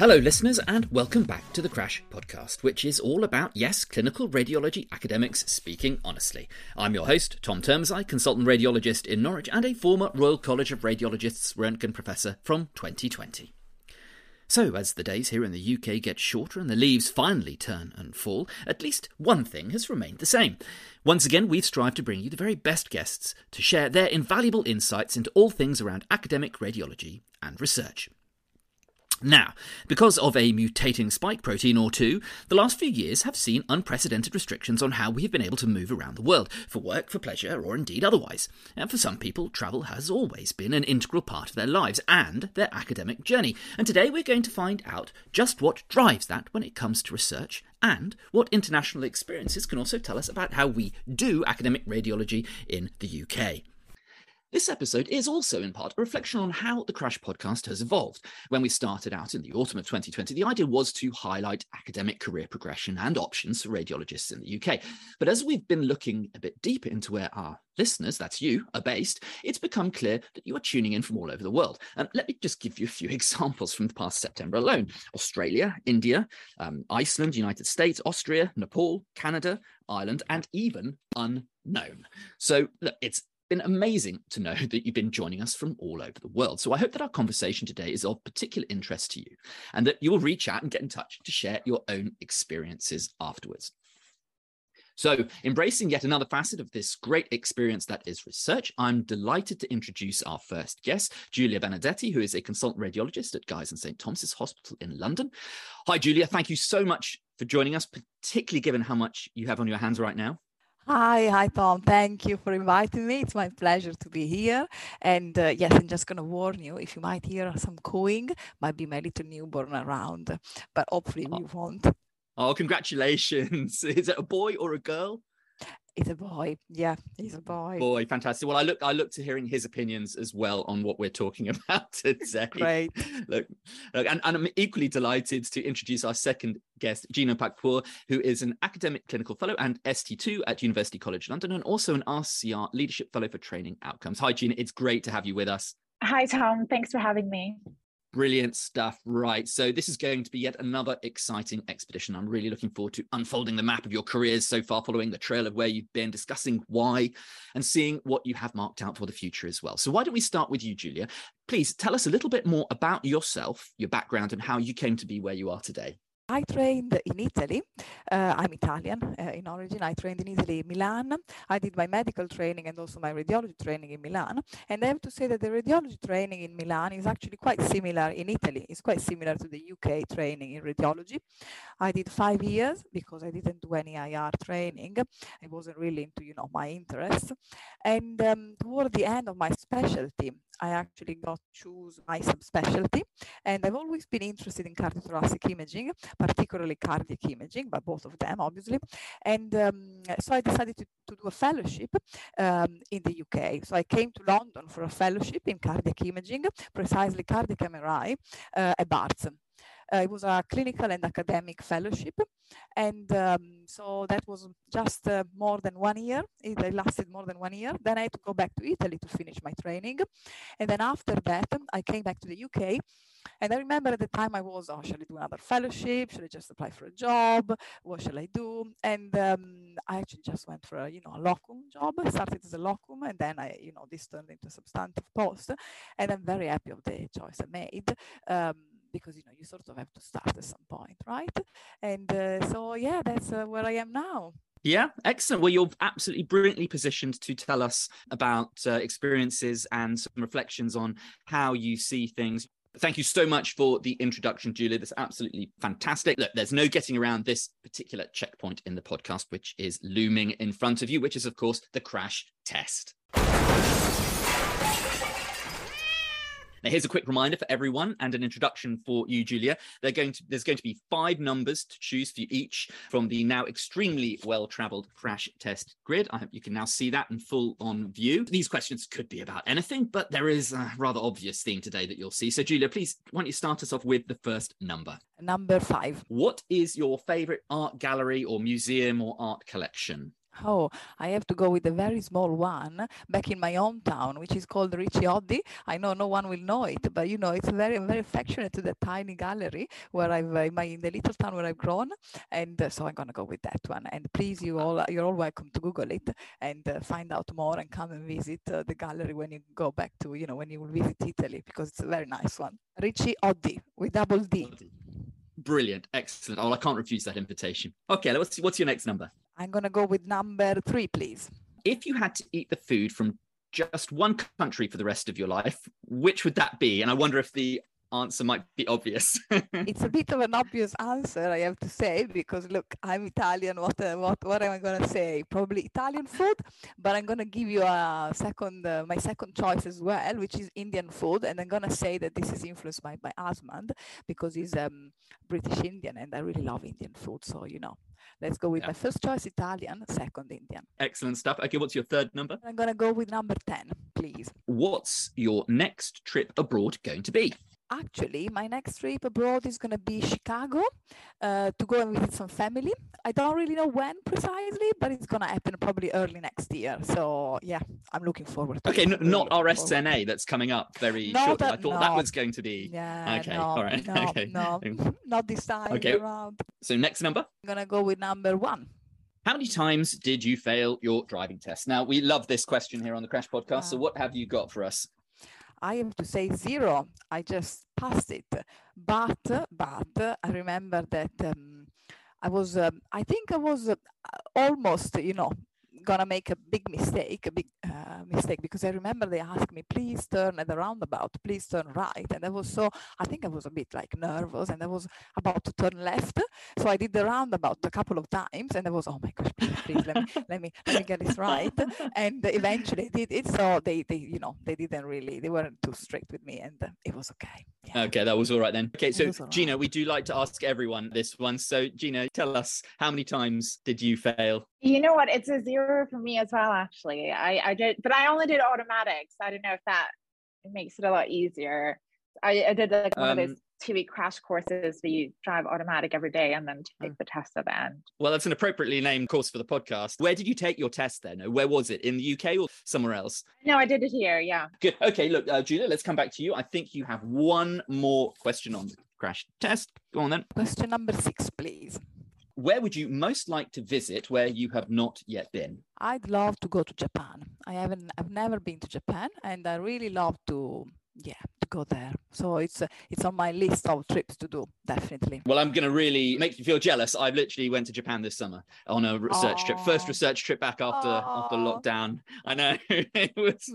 Hello, listeners, and welcome back to the Crash podcast, which is all about, yes, clinical radiology academics speaking honestly. I'm your host, Tom Termsey, consultant radiologist in Norwich and a former Royal College of Radiologists Roentgen professor from 2020. So, as the days here in the UK get shorter and the leaves finally turn and fall, at least one thing has remained the same. Once again, we've strived to bring you the very best guests to share their invaluable insights into all things around academic radiology and research. Now, because of a mutating spike protein or two, the last few years have seen unprecedented restrictions on how we have been able to move around the world, for work, for pleasure, or indeed otherwise. And for some people, travel has always been an integral part of their lives and their academic journey. And today we're going to find out just what drives that when it comes to research and what international experiences can also tell us about how we do academic radiology in the UK. This episode is also in part a reflection on how the Crash podcast has evolved. When we started out in the autumn of 2020, the idea was to highlight academic career progression and options for radiologists in the UK. But as we've been looking a bit deeper into where our listeners, that's you, are based, it's become clear that you are tuning in from all over the world. And let me just give you a few examples from the past September alone Australia, India, um, Iceland, United States, Austria, Nepal, Canada, Ireland, and even unknown. So look, it's been amazing to know that you've been joining us from all over the world. So I hope that our conversation today is of particular interest to you and that you will reach out and get in touch to share your own experiences afterwards. So, embracing yet another facet of this great experience that is research, I'm delighted to introduce our first guest, Julia Benedetti, who is a consultant radiologist at Guy's and St Thomas's Hospital in London. Hi, Julia. Thank you so much for joining us, particularly given how much you have on your hands right now. Hi, hi, Tom. Thank you for inviting me. It's my pleasure to be here. And uh, yes, I'm just going to warn you if you might hear some cooing, might be my little newborn around, but hopefully oh. we won't. Oh, congratulations. Is it a boy or a girl? He's a boy. Yeah, he's a boy. Boy, fantastic. Well, I look I look to hearing his opinions as well on what we're talking about today. Great. Look, look and, and I'm equally delighted to introduce our second guest, Gina Pakpour, who is an academic clinical fellow and ST2 at University College London and also an RCR leadership fellow for training outcomes. Hi, Gina. It's great to have you with us. Hi, Tom. Thanks for having me. Brilliant stuff. Right. So, this is going to be yet another exciting expedition. I'm really looking forward to unfolding the map of your careers so far, following the trail of where you've been, discussing why, and seeing what you have marked out for the future as well. So, why don't we start with you, Julia? Please tell us a little bit more about yourself, your background, and how you came to be where you are today. I trained in Italy. Uh, I'm Italian uh, in origin. I trained in Italy, Milan. I did my medical training and also my radiology training in Milan. And I have to say that the radiology training in Milan is actually quite similar in Italy. It's quite similar to the UK training in radiology. I did five years because I didn't do any IR training. I wasn't really into, you know, my interests. And um, toward the end of my specialty, I actually got to choose my subspecialty. And I've always been interested in cardiothoracic imaging, particularly cardiac imaging, but both of them, obviously. And um, so I decided to, to do a fellowship um, in the UK. So I came to London for a fellowship in cardiac imaging, precisely cardiac MRI uh, at Barts. Uh, it was a clinical and academic fellowship. And um, so that was just uh, more than one year. It, it, lasted more than one year. Then I had to go back to Italy to finish my training. And then after that, I came back to the UK. And I remember at the time I was, oh, shall I do another fellowship? Should I just apply for a job? What shall I do? And um, I actually just went for a, you know, a locum job. I started as a locum and then I, you know, this turned into a substantive post. And I'm very happy of the choice I made. Um, because you know you sort of have to start at some point right and uh, so yeah that's uh, where i am now yeah, excellent. Well, you're absolutely brilliantly positioned to tell us about uh, experiences and some reflections on how you see things. Thank you so much for the introduction, Julia. That's absolutely fantastic. Look, there's no getting around this particular checkpoint in the podcast, which is looming in front of you, which is, of course, the crash test. Now, here's a quick reminder for everyone and an introduction for you, Julia. They're going to, there's going to be five numbers to choose for you each from the now extremely well traveled crash test grid. I hope you can now see that in full on view. These questions could be about anything, but there is a rather obvious theme today that you'll see. So, Julia, please, why don't you start us off with the first number? Number five. What is your favorite art gallery or museum or art collection? Oh, I have to go with a very small one back in my hometown, which is called Ricci Oddi. I know no one will know it, but you know it's very, very affectionate to the tiny gallery where I've uh, in, my, in the little town where I've grown, and uh, so I'm gonna go with that one. And please, you all, you're all welcome to Google it and uh, find out more and come and visit uh, the gallery when you go back to, you know, when you will visit Italy because it's a very nice one. Ricci Oddi with double D. Brilliant, excellent. Oh, I can't refuse that invitation. Okay, what's what's your next number? I'm going to go with number three, please. If you had to eat the food from just one country for the rest of your life, which would that be? And I wonder if the answer might be obvious. it's a bit of an obvious answer, I have to say, because look, I'm Italian. What uh, what what am I going to say? Probably Italian food, but I'm going to give you a second, uh, my second choice as well, which is Indian food, and I'm going to say that this is influenced by my husband because he's um, British Indian, and I really love Indian food. So you know, let's go with yeah. my first choice Italian, second Indian. Excellent stuff. Okay, what's your third number? I'm going to go with number ten, please. What's your next trip abroad going to be? Actually my next trip abroad is going to be chicago uh, to go and visit some family i don't really know when precisely but it's going to happen probably early next year so yeah i'm looking forward to okay not rsna forward. that's coming up very not shortly that, i thought no. that was going to be yeah okay no, all right no, okay no not this time okay around. so next number i'm going to go with number one how many times did you fail your driving test? Now, we love this question here on the Crash Podcast. So, what have you got for us? I have to say zero. I just passed it. But, but I remember that um, I was, um, I think I was uh, almost, you know, gonna make a big mistake, a big uh, mistake, because I remember they asked me, please turn at the roundabout, please turn right. And I was so, I think I was a bit like nervous and I was about to turn left. So I did the roundabout a couple of times and I was, oh my gosh, please, please let me, let me, let me get this right. And eventually did it. So they, they, you know, they didn't really, they weren't too strict with me and uh, it was okay. Yeah. Okay, that was all right then. Okay, so Gina, we do like to ask everyone this one. So Gina, tell us how many times did you fail? You know what? It's a zero for me as well, actually. I, I did, but I only did automatics. I don't know if that makes it a lot easier. I, I did like one um, of those two week crash courses where you drive automatic every day and then take mm. the test at the end. Well, that's an appropriately named course for the podcast. Where did you take your test then? Where was it? In the UK or somewhere else? No, I did it here. Yeah. Good. Okay. Look, uh, Julia, let's come back to you. I think you have one more question on the crash test. Go on then. Question number six, please where would you most like to visit where you have not yet been? I'd love to go to Japan. I haven't I've never been to Japan and I really love to yeah to go there. So it's uh, it's on my list of trips to do definitely. Well i'm going to really make you feel jealous. I literally went to japan this summer on a research Aww. trip first research trip back after Aww. after lockdown. I know. It was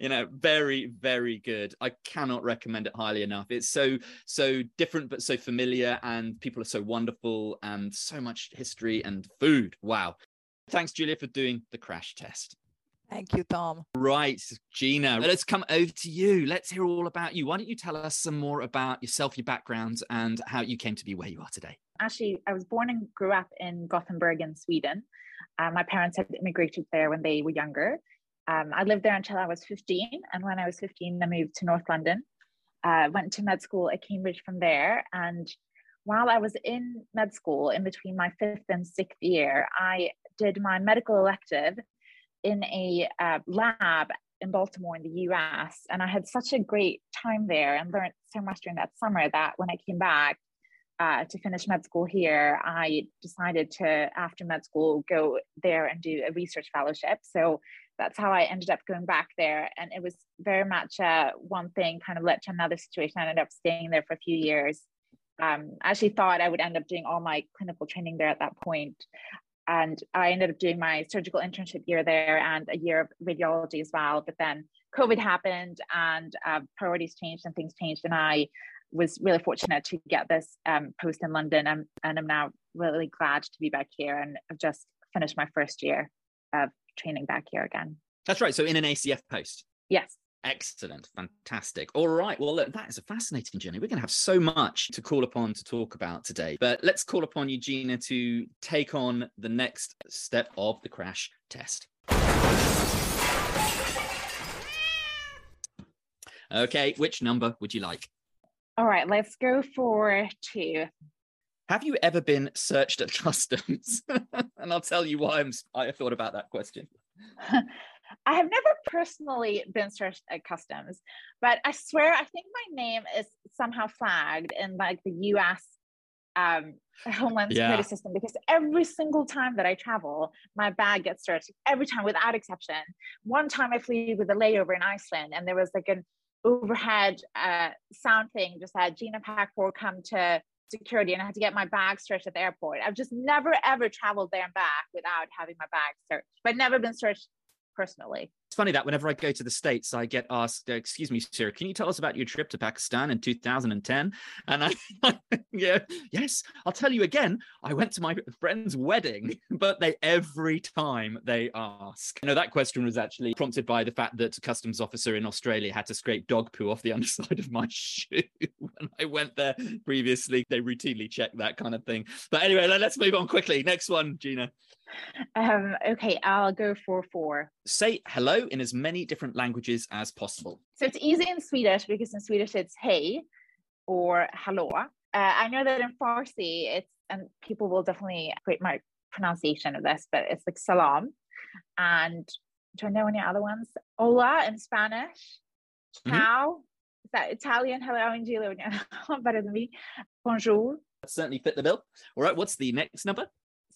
you know very very good. I cannot recommend it highly enough. It's so so different but so familiar and people are so wonderful and so much history and food. Wow. Thanks julia for doing the crash test Thank you, Tom. Right, Gina, let's come over to you. Let's hear all about you. Why don't you tell us some more about yourself, your background, and how you came to be where you are today? Actually, I was born and grew up in Gothenburg in Sweden. Uh, my parents had immigrated there when they were younger. Um, I lived there until I was 15. And when I was 15, I moved to North London. Uh, went to med school at Cambridge from there. And while I was in med school, in between my fifth and sixth year, I did my medical elective in a uh, lab in Baltimore in the US. And I had such a great time there and learned so much during that summer that when I came back uh, to finish med school here, I decided to, after med school, go there and do a research fellowship. So that's how I ended up going back there. And it was very much uh, one thing kind of led to another situation. I ended up staying there for a few years. Um, I actually thought I would end up doing all my clinical training there at that point and I ended up doing my surgical internship year there and a year of radiology as well. But then COVID happened and uh, priorities changed and things changed. And I was really fortunate to get this um, post in London. And, and I'm now really glad to be back here and I've just finished my first year of training back here again. That's right. So in an ACF post. Yes. Excellent. Fantastic. All right. Well, look, that is a fascinating journey. We're going to have so much to call upon to talk about today. But let's call upon Eugenia to take on the next step of the crash test. Okay. Which number would you like? All right. Let's go for two. Have you ever been searched at customs? and I'll tell you why I'm, I thought about that question. I have never personally been searched at customs, but I swear I think my name is somehow flagged in like the US um, Homeland Security yeah. system because every single time that I travel, my bag gets searched every time without exception. One time I flew with a layover in Iceland and there was like an overhead uh, sound thing just said Gina Pakpour come to security and I had to get my bag searched at the airport. I've just never ever traveled there and back without having my bag searched, but never been searched personally. It's funny that whenever I go to the States, I get asked, uh, Excuse me, sir, can you tell us about your trip to Pakistan in 2010? And I, yeah, yes, I'll tell you again. I went to my friend's wedding, but they every time they ask. You know, that question was actually prompted by the fact that a customs officer in Australia had to scrape dog poo off the underside of my shoe when I went there previously. They routinely check that kind of thing. But anyway, let's move on quickly. Next one, Gina. Um, okay, I'll go for four. Say hello in as many different languages as possible. So it's easy in Swedish because in Swedish it's hey or hello. Uh, I know that in Farsi it's, and people will definitely create my pronunciation of this, but it's like salam. And do I know any other ones? Hola in Spanish. Mm-hmm. Ciao. Mm-hmm. Is that Italian? Hello, in Julia. Better than me. Bonjour. That certainly fit the bill. All right, what's the next number?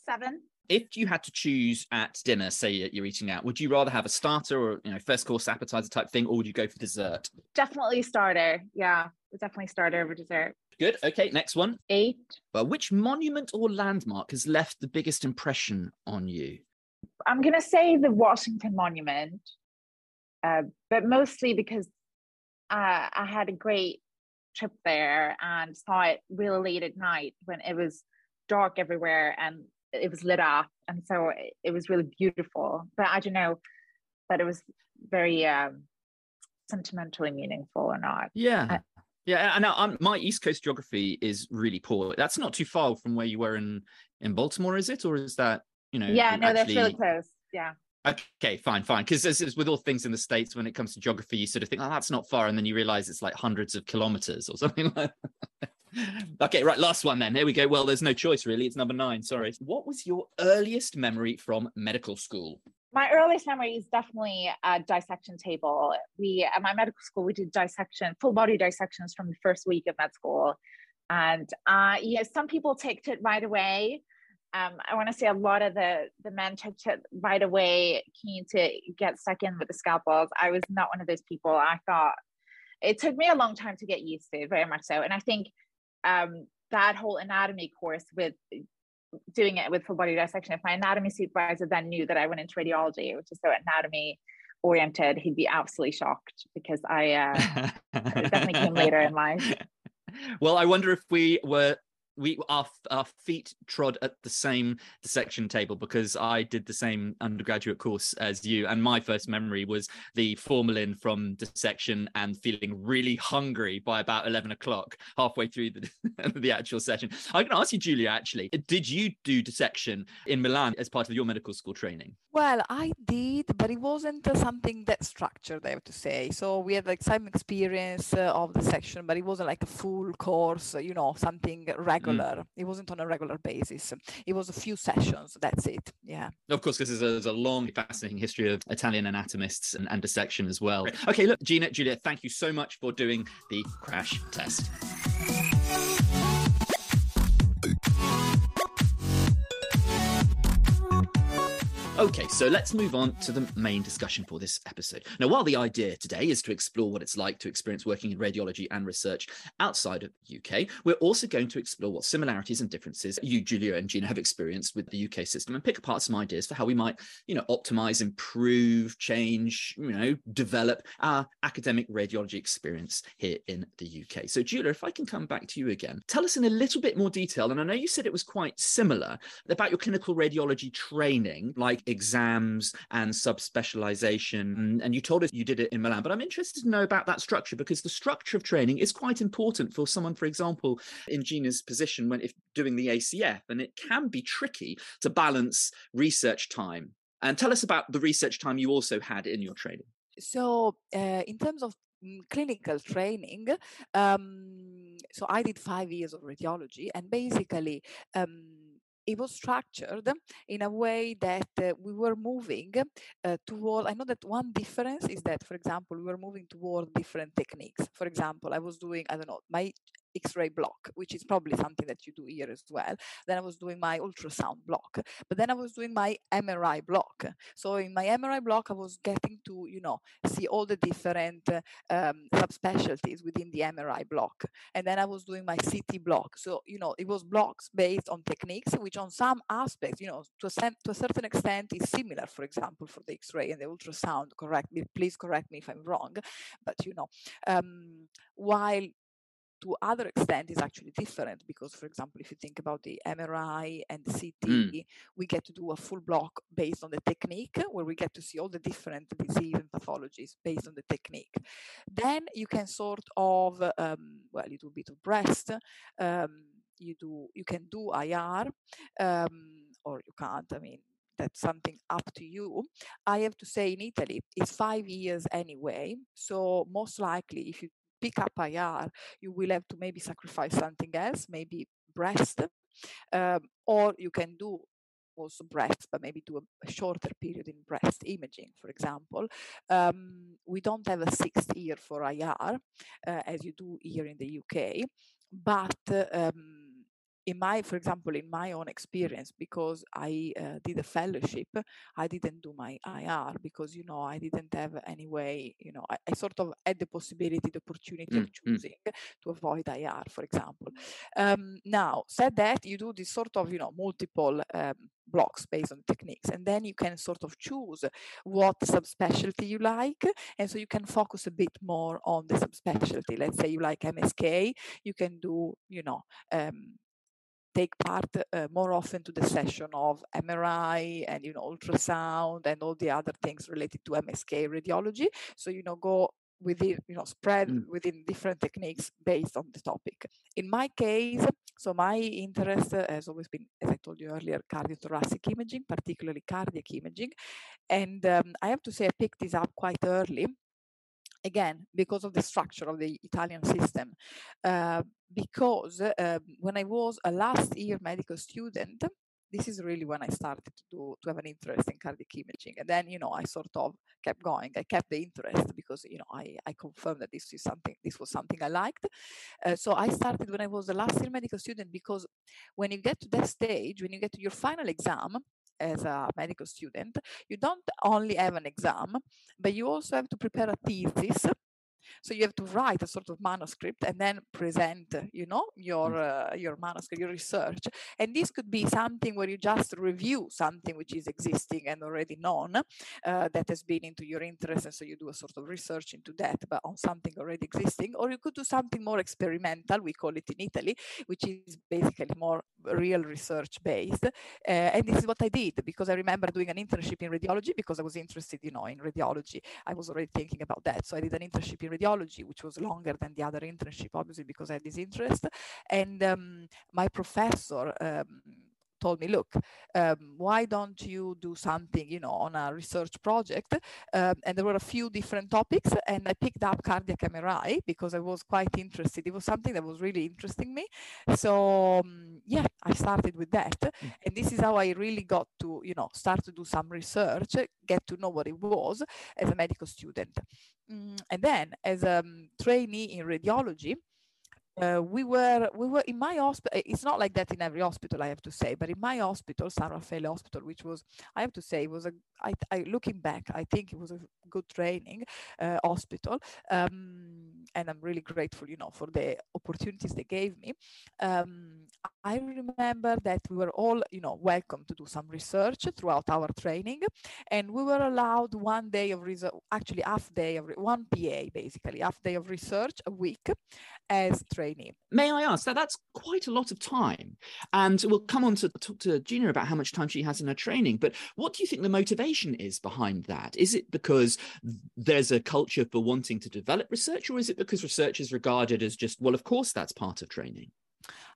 Seven if you had to choose at dinner, say you're eating out, would you rather have a starter or you know first course appetizer type thing, or would you go for dessert? Definitely starter. Yeah, definitely starter over dessert. Good. Okay, next one. Eight. Well, which monument or landmark has left the biggest impression on you? I'm gonna say the Washington Monument, uh, but mostly because uh, I had a great trip there and saw it really late at night when it was dark everywhere and it was lit up and so it was really beautiful. But i don't know that it was very um, sentimentally meaningful or not. Yeah. I, yeah and I'm, my east coast geography is really poor. That's not too far from where you were in in baltimore is it? Or is that you know yeah no actually... that's really close. Yeah. Okay, fine, fine. Because as, with all things in the states, when it comes to geography, you sort of think, "Oh, that's not far," and then you realize it's like hundreds of kilometers or something like. That okay, right. Last one then. Here we go. Well, there's no choice really. It's number nine. Sorry. What was your earliest memory from medical school? My earliest memory is definitely a dissection table. We at my medical school we did dissection, full body dissections from the first week of med school, and uh, yeah, some people take it right away. Um, I want to say a lot of the the men took it right away, keen to get stuck in with the scalpels. I was not one of those people. I thought it took me a long time to get used to, very much so. And I think um, that whole anatomy course with doing it with full body dissection, if my anatomy supervisor then knew that I went into radiology, which is so anatomy oriented, he'd be absolutely shocked because I uh, definitely came later in life. Well, I wonder if we were we our our feet trod at the same dissection table because I did the same undergraduate course as you, and my first memory was the formalin from dissection and feeling really hungry by about eleven o'clock, halfway through the the actual session. I can ask you, Julia. Actually, did you do dissection in Milan as part of your medical school training? Well, I did, but it wasn't something that structured. I have to say. So we had like some experience uh, of the section, but it wasn't like a full course. You know, something regular. Regular. Mm. It wasn't on a regular basis. It was a few sessions. That's it. Yeah. Of course, because there's a, there's a long, fascinating history of Italian anatomists and, and dissection as well. Okay, look, Gina, Julia, thank you so much for doing the crash test. Okay, so let's move on to the main discussion for this episode. Now, while the idea today is to explore what it's like to experience working in radiology and research outside of the UK, we're also going to explore what similarities and differences you, Julia, and Gina have experienced with the UK system and pick apart some ideas for how we might, you know, optimize, improve, change, you know, develop our academic radiology experience here in the UK. So, Julia, if I can come back to you again, tell us in a little bit more detail, and I know you said it was quite similar about your clinical radiology training, like exams and subspecialization. And you told us you did it in Milan, but I'm interested to know about that structure because the structure of training is quite important for someone, for example, in Gina's position when if doing the ACF, and it can be tricky to balance research time. And tell us about the research time you also had in your training. So, uh, in terms of mm, clinical training. Um, so I did five years of radiology, and basically. Um, it was structured in a way that uh, we were moving uh, toward. I know that one difference is that, for example, we were moving toward different techniques. For example, I was doing, I don't know, my X-ray block, which is probably something that you do here as well. Then I was doing my ultrasound block, but then I was doing my MRI block. So in my MRI block, I was getting to, you know, see all the different um, subspecialties within the MRI block. And then I was doing my CT block. So, you know, it was blocks based on techniques, which on some aspects, you know, to a, to a certain extent is similar, for example, for the X-ray and the ultrasound, correct me, please correct me if I'm wrong. But, you know, um, while to other extent is actually different because for example if you think about the mri and the ct mm. we get to do a full block based on the technique where we get to see all the different disease and pathologies based on the technique then you can sort of um, well you do a bit of breast um, you do you can do ir um, or you can't i mean that's something up to you. I have to say, in Italy, it's five years anyway. So, most likely, if you pick up IR, you will have to maybe sacrifice something else, maybe breast, um, or you can do also breast, but maybe do a, a shorter period in breast imaging, for example. Um, we don't have a sixth year for IR uh, as you do here in the UK, but um, in my for example in my own experience because i uh, did a fellowship i didn't do my ir because you know i didn't have any way you know i, I sort of had the possibility the opportunity mm, of mm. choosing mm. to avoid ir for example um, now said that you do this sort of you know multiple um, blocks based on techniques and then you can sort of choose what subspecialty you like and so you can focus a bit more on the subspecialty let's say you like msk you can do you know um, take part uh, more often to the session of MRI and you know ultrasound and all the other things related to MSK radiology. So you know go within you know spread mm. within different techniques based on the topic. In my case, so my interest has always been, as I told you earlier, cardiothoracic imaging, particularly cardiac imaging, and um, I have to say I picked this up quite early again because of the structure of the Italian system. Uh, because uh, when I was a last year medical student, this is really when I started to do to have an interest in cardiac imaging, and then you know I sort of kept going. I kept the interest because you know I I confirmed that this is something this was something I liked. Uh, so I started when I was a last year medical student because when you get to that stage, when you get to your final exam, as a medical student, you don't only have an exam, but you also have to prepare a thesis so you have to write a sort of manuscript and then present, you know, your mm. uh, your manuscript, your research. And this could be something where you just review something which is existing and already known uh, that has been into your interest, and so you do a sort of research into that, but on something already existing. Or you could do something more experimental. We call it in Italy, which is basically more real research based. Uh, and this is what I did because I remember doing an internship in radiology because I was interested, you know, in radiology. I was already thinking about that, so I did an internship in radiology which was longer than the other internship, obviously because I had this interest. And um, my professor um, told me, look, um, why don't you do something, you know, on a research project? Um, and there were a few different topics, and I picked up cardiac MRI because I was quite interested. It was something that was really interesting me. So um, yeah, I started with that, mm. and this is how I really got to, you know, start to do some research, get to know what it was as a medical student. Mm, and then as a um, trainee in radiology, uh, we were we were in my hospital it's not like that in every hospital i have to say but in my hospital san raffaele hospital which was i have to say was a I, I looking back i think it was a good training uh, hospital um, and i'm really grateful you know for the opportunities they gave me. Um, i remember that we were all you know welcome to do some research throughout our training and we were allowed one day of research actually half day of one pa basically half day of research a week as trainee. May I ask that that's quite a lot of time, and we'll come on to talk to Gina about how much time she has in her training. But what do you think the motivation is behind that? Is it because there's a culture for wanting to develop research, or is it because research is regarded as just well, of course, that's part of training?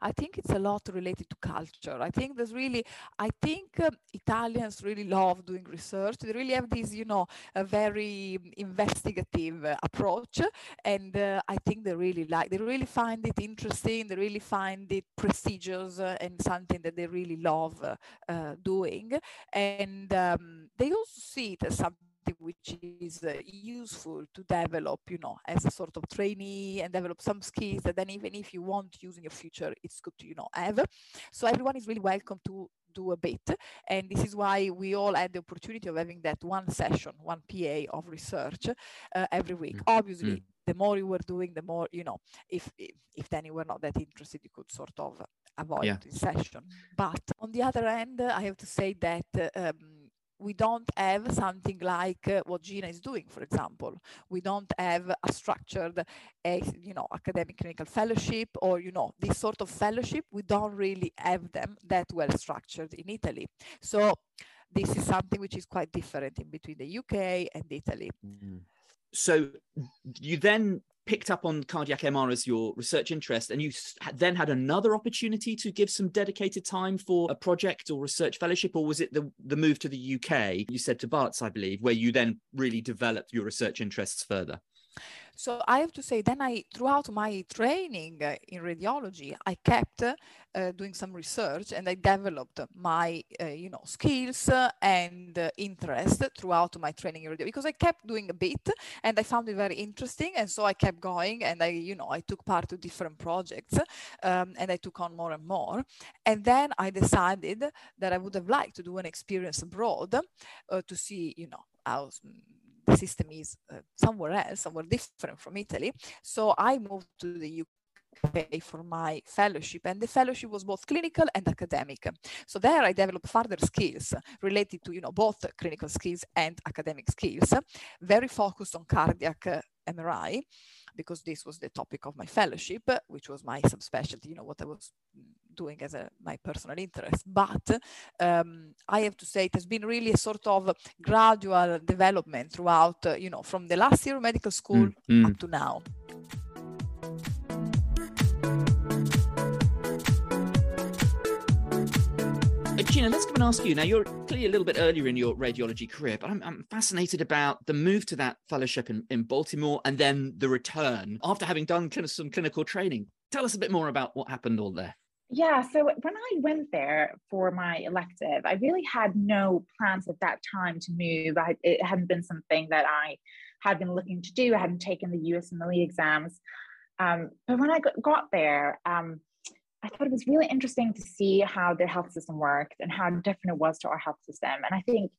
I think it's a lot related to culture. I think there's really, I think uh, Italians really love doing research. They really have this, you know, a very investigative uh, approach. And uh, I think they really like, they really find it interesting. They really find it prestigious uh, and something that they really love uh, uh, doing. And um, they also see it as something which is uh, useful to develop, you know, as a sort of trainee and develop some skills that then even if you want to use in your future, it's good to, you know, have. So everyone is really welcome to do a bit. And this is why we all had the opportunity of having that one session, one PA of research uh, every week. Mm. Obviously, mm. the more you were doing, the more, you know, if, if then you were not that interested, you could sort of avoid yeah. the session. But on the other hand, I have to say that um, we don't have something like uh, what Gina is doing, for example. We don't have a structured, you know, academic clinical fellowship or, you know, this sort of fellowship. We don't really have them that well structured in Italy. So this is something which is quite different in between the UK and Italy. Mm-hmm. So you then picked up on cardiac MR as your research interest, and you then had another opportunity to give some dedicated time for a project or research fellowship, or was it the, the move to the UK? You said to Barts, I believe, where you then really developed your research interests further. So I have to say, then I, throughout my training uh, in radiology, I kept uh, doing some research and I developed my, uh, you know, skills and uh, interest throughout my training in radiology because I kept doing a bit and I found it very interesting. And so I kept going and I, you know, I took part to different projects um, and I took on more and more. And then I decided that I would have liked to do an experience abroad uh, to see, you know, how the system is uh, somewhere else, somewhere different from Italy. So I moved to the UK for my fellowship and the fellowship was both clinical and academic so there i developed further skills related to you know both clinical skills and academic skills very focused on cardiac uh, mri because this was the topic of my fellowship which was my subspecialty you know what i was doing as a, my personal interest. But um, I have to say it has been really a sort of gradual development throughout, uh, you know, from the last year of medical school mm, mm. up to now. Gina, let's come and ask you. Now, you're clearly a little bit earlier in your radiology career, but I'm, I'm fascinated about the move to that fellowship in, in Baltimore and then the return after having done kind of some clinical training. Tell us a bit more about what happened all there. Yeah, so when I went there for my elective, I really had no plans at that time to move. I, it hadn't been something that I had been looking to do. I hadn't taken the USMLE exams. Um, but when I got there, um, I thought it was really interesting to see how their health system worked and how different it was to our health system. And I think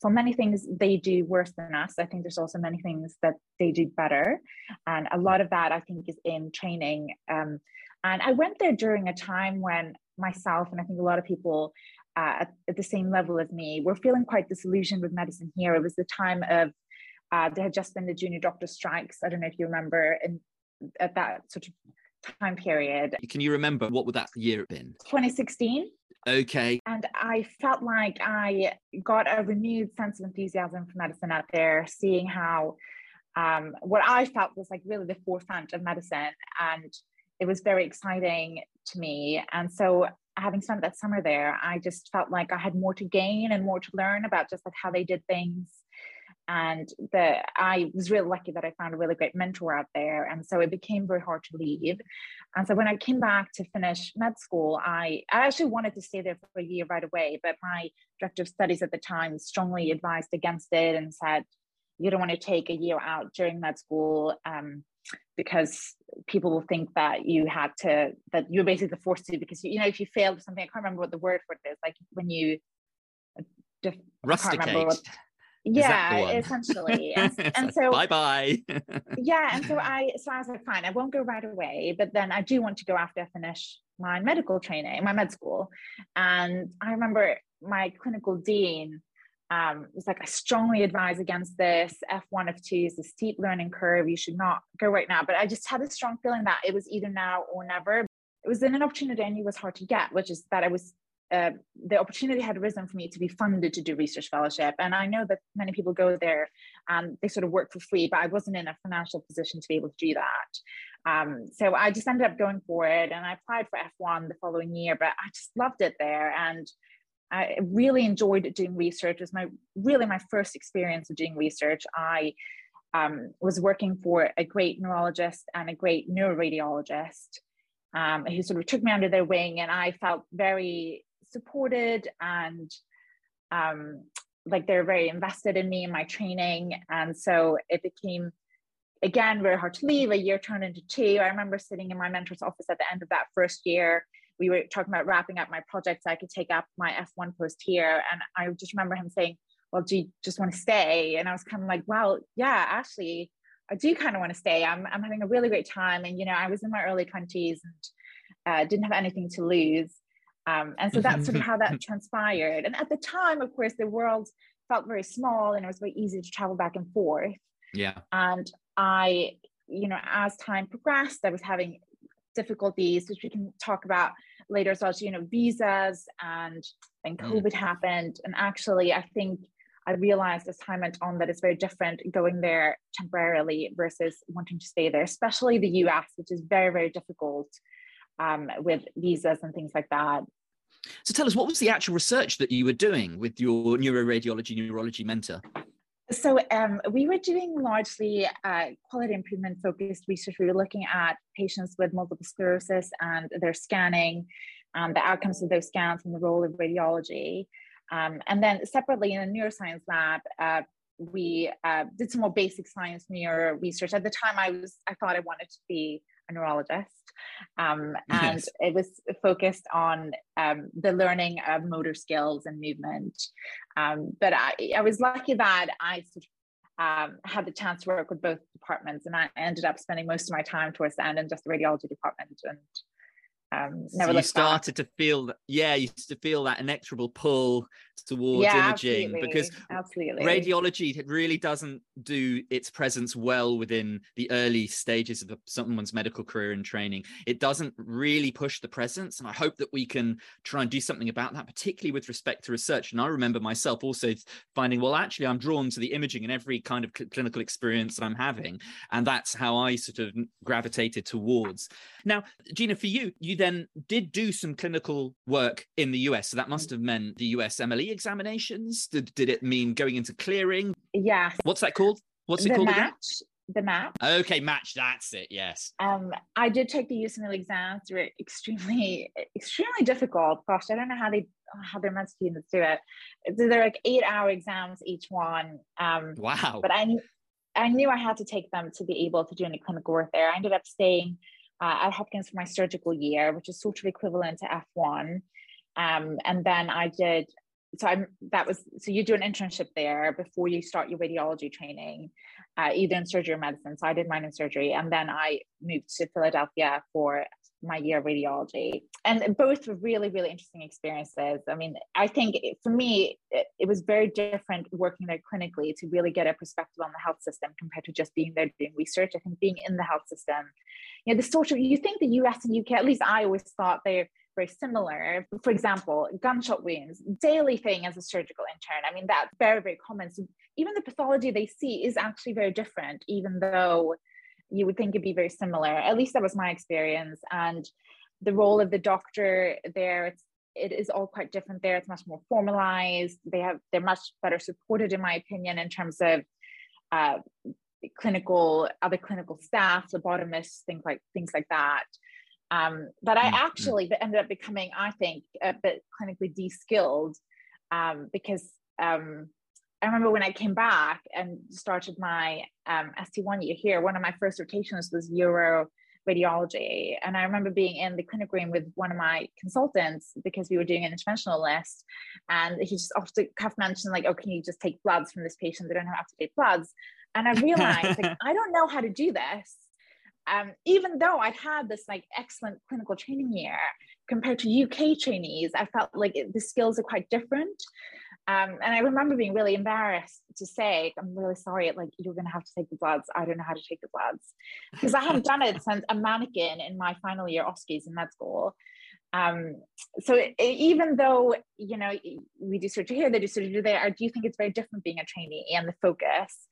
for many things they do worse than us. I think there's also many things that they do better. And a lot of that I think is in training. Um, and I went there during a time when myself, and I think a lot of people uh, at, at, the same level as me, were feeling quite disillusioned with medicine here. It was the time of, uh, there had just been the junior doctor strikes. I don't know if you remember, and at that sort of time period. Can you remember what would that year have been? 2016. Okay. And I felt like I got a renewed sense of enthusiasm for medicine out there, seeing how um, what I felt was like really the forefront of medicine and it was very exciting to me. And so having spent that summer there, I just felt like I had more to gain and more to learn about just like how they did things. And the I was really lucky that I found a really great mentor out there. And so it became very hard to leave. And so when I came back to finish med school, I, I actually wanted to stay there for a year right away, but my director of studies at the time strongly advised against it and said, you don't want to take a year out during med school. Um, because people will think that you had to that you're basically forced to because you, you know if you failed something I can't remember what the word for it is like when you rusticate. What, yeah, essentially. And, and so bye bye. yeah, and so I so I was like, fine, I won't go right away, but then I do want to go after I finish my medical training, my med school. And I remember my clinical dean um, was like, I strongly advise against this. F1, F2 is a steep learning curve. You should not go right now. But I just had a strong feeling that it was either now or never. It was in an opportunity I knew was hard to get, which is that I was uh, the opportunity had arisen for me to be funded to do research fellowship. And I know that many people go there and they sort of work for free, but I wasn't in a financial position to be able to do that. Um, so I just ended up going for it and I applied for F1 the following year, but I just loved it there. And I really enjoyed doing research. It was my really my first experience of doing research. I um, was working for a great neurologist and a great neuroradiologist um, who sort of took me under their wing, and I felt very supported and um, like they're very invested in me and my training. And so it became again very hard to leave. A year turned into two. I remember sitting in my mentor's office at the end of that first year. We were talking about wrapping up my project so I could take up my F1 post here. And I just remember him saying, Well, do you just want to stay? And I was kind of like, Well, yeah, actually, I do kind of want to stay. I'm, I'm having a really great time. And, you know, I was in my early 20s and uh, didn't have anything to lose. Um, and so that's sort of how that transpired. And at the time, of course, the world felt very small and it was very easy to travel back and forth. Yeah. And I, you know, as time progressed, I was having difficulties, which we can talk about later as well, you know, visas and then mm. COVID mm. happened. And actually, I think I realized as time went on that it's very different going there temporarily versus wanting to stay there, especially the US, which is very, very difficult um, with visas and things like that. So tell us, what was the actual research that you were doing with your neuroradiology, neurology mentor? So um, we were doing largely uh, quality improvement focused research. We were looking at patients with multiple sclerosis and their scanning, um, the outcomes of those scans and the role of radiology. Um, and then separately in the neuroscience lab, uh, we uh, did some more basic science neuro research. At the time, I was I thought I wanted to be a neurologist, um, and yes. it was focused on um, the learning of motor skills and movement. Um, but I, I was lucky that I sort of, um, had the chance to work with both departments, and I ended up spending most of my time towards the end in just the radiology department and um, never so you started back. to feel that, yeah, you used to feel that inexorable pull towards yeah, imaging absolutely. because absolutely. radiology really doesn't do its presence well within the early stages of someone's medical career and training. It doesn't really push the presence, and I hope that we can try and do something about that, particularly with respect to research. And I remember myself also finding, well, actually, I'm drawn to the imaging in every kind of cl- clinical experience that I'm having, and that's how I sort of gravitated towards. Now, Gina, for you, you then did do some clinical work in the US. So that must have meant the USMLE examinations. Did, did it mean going into clearing? Yes. What's that called? What's it the called match, again? The MAP. Okay, match. That's it. Yes. Um, I did take the USMLE exams. They were extremely, extremely difficult. Gosh, I don't know how they how their med students do it. They're like eight hour exams each one. Um, wow. But I I knew I had to take them to be able to do any clinical work there. I ended up staying uh, at Hopkins for my surgical year, which is sort of equivalent to F1. Um, and then I did, so I'm, that was, so you do an internship there before you start your radiology training, uh, either in surgery or medicine. So I did mine in surgery. And then I moved to Philadelphia for my year of radiology. And both were really, really interesting experiences. I mean, I think for me, it, it, was very different working there clinically to really get a perspective on the health system compared to just being there doing research. I think being in the health system, you know, the of, you think the US and UK, at least I always thought they're very similar. For example, gunshot wounds, daily thing as a surgical intern. I mean, that's very, very common. So even the pathology they see is actually very different, even though you would think it'd be very similar. At least that was my experience. And the role of the doctor there, it's it is all quite different there. It's much more formalized. They have they're much better supported, in my opinion, in terms of uh, clinical other clinical staff, phlebotomists, things like things like that. Um, but I mm-hmm. actually ended up becoming, I think, a bit clinically de-skilled um, because um, I remember when I came back and started my um, ST1 year here, one of my first rotations was neuro radiology. And I remember being in the clinic room with one of my consultants because we were doing an interventional list. And he just off the cuff mentioned, like, oh, can you just take bloods from this patient? They don't have to take bloods. And I realized, like, I don't know how to do this. Um, even though I'd had this like excellent clinical training year compared to UK trainees, I felt like it, the skills are quite different. Um, and I remember being really embarrassed to say, I'm really sorry, like you're gonna have to take the bloods. I don't know how to take the bloods. Because I haven't done it since a mannequin in my final year OSCEs in med school. Um, so it, it, even though, you know, we do surgery here, they do surgery there, I do think it's very different being a trainee and the focus.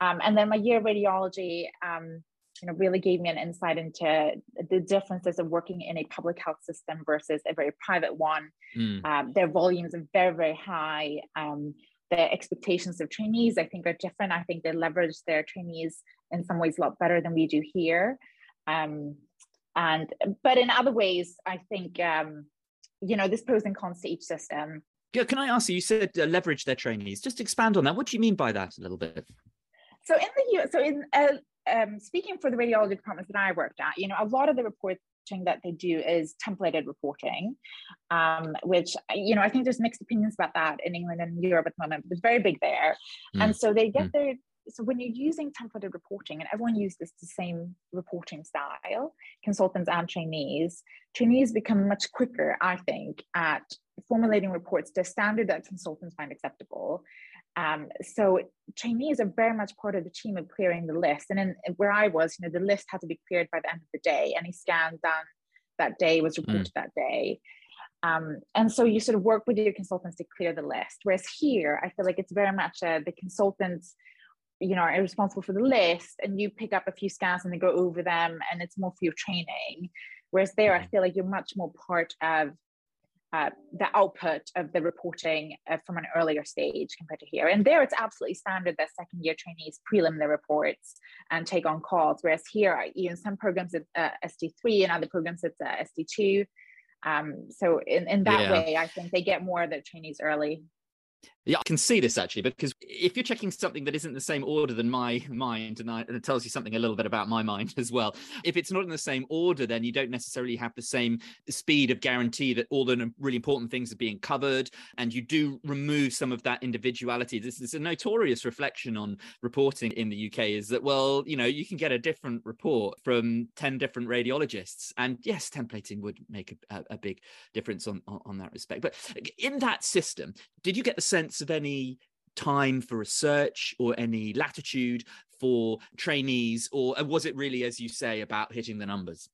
Um, and then my year of radiology, um, you know really gave me an insight into the differences of working in a public health system versus a very private one. Mm. Um, their volumes are very very high. Um, the expectations of trainees, I think, are different. I think they leverage their trainees in some ways a lot better than we do here. Um, and but in other ways, I think um, you know there's pros and cons to each system. Yeah, can I ask you? You said uh, leverage their trainees. Just expand on that. What do you mean by that a little bit? So in the U, so in uh, um, speaking for the radiology departments that I worked at, you know, a lot of the reporting that they do is templated reporting, um, which you know I think there's mixed opinions about that in England and Europe at the moment, but it's very big there. Mm. And so they get mm. their so when you're using templated reporting and everyone uses the same reporting style consultants and trainees trainees become much quicker i think at formulating reports to a standard that consultants find acceptable um, so trainees are very much part of the team of clearing the list and in where i was you know the list had to be cleared by the end of the day any scan done that day was reported mm. that day um, and so you sort of work with your consultants to clear the list. Whereas here, I feel like it's very much uh, the consultants you know are responsible for the list and you pick up a few scans and they go over them and it's more for your training whereas there i mm-hmm. feel like you're much more part of uh, the output of the reporting uh, from an earlier stage compared to here. And there it's absolutely standard that second year trainees prelim their reports and take on calls. Whereas here, you know, some programs at uh, ST3 and other programs it's uh, ST2. Um, so in, in that yeah. way, I think they get more of the trainees early. Yeah, I can see this actually because if you're checking something that isn't the same order than my mind, and, I, and, it tells you something a little bit about my mind as well. If it's not in the same order, then you don't necessarily have the same speed of guarantee that all the really important things are being covered, and you do remove some of that individuality. This is a notorious reflection on reporting in the UK is that well, you know, you can get a different report from ten different radiologists, and yes, templating would make a, a big difference on, on on that respect. But in that system, did you get the sense of any time for research or any latitude for trainees or was it really as you say about hitting the numbers?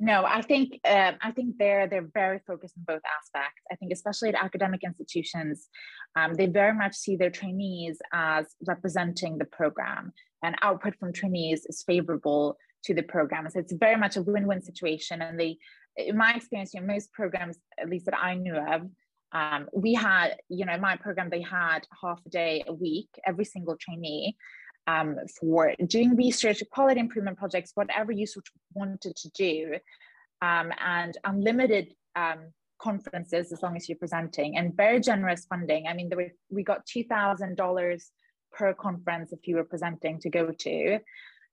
No i think um, i think they're they're very focused on both aspects. I think especially at academic institutions um, they very much see their trainees as representing the program and output from trainees is favorable to the program. So it's very much a win-win situation and they in my experience you know, most programs at least that i knew of um, we had, you know, my program, they had half a day a week, every single trainee um, for doing research, quality improvement projects, whatever you sort of wanted to do, um, and unlimited um, conferences as long as you're presenting, and very generous funding. I mean, were, we got two thousand dollars per conference if you were presenting to go to.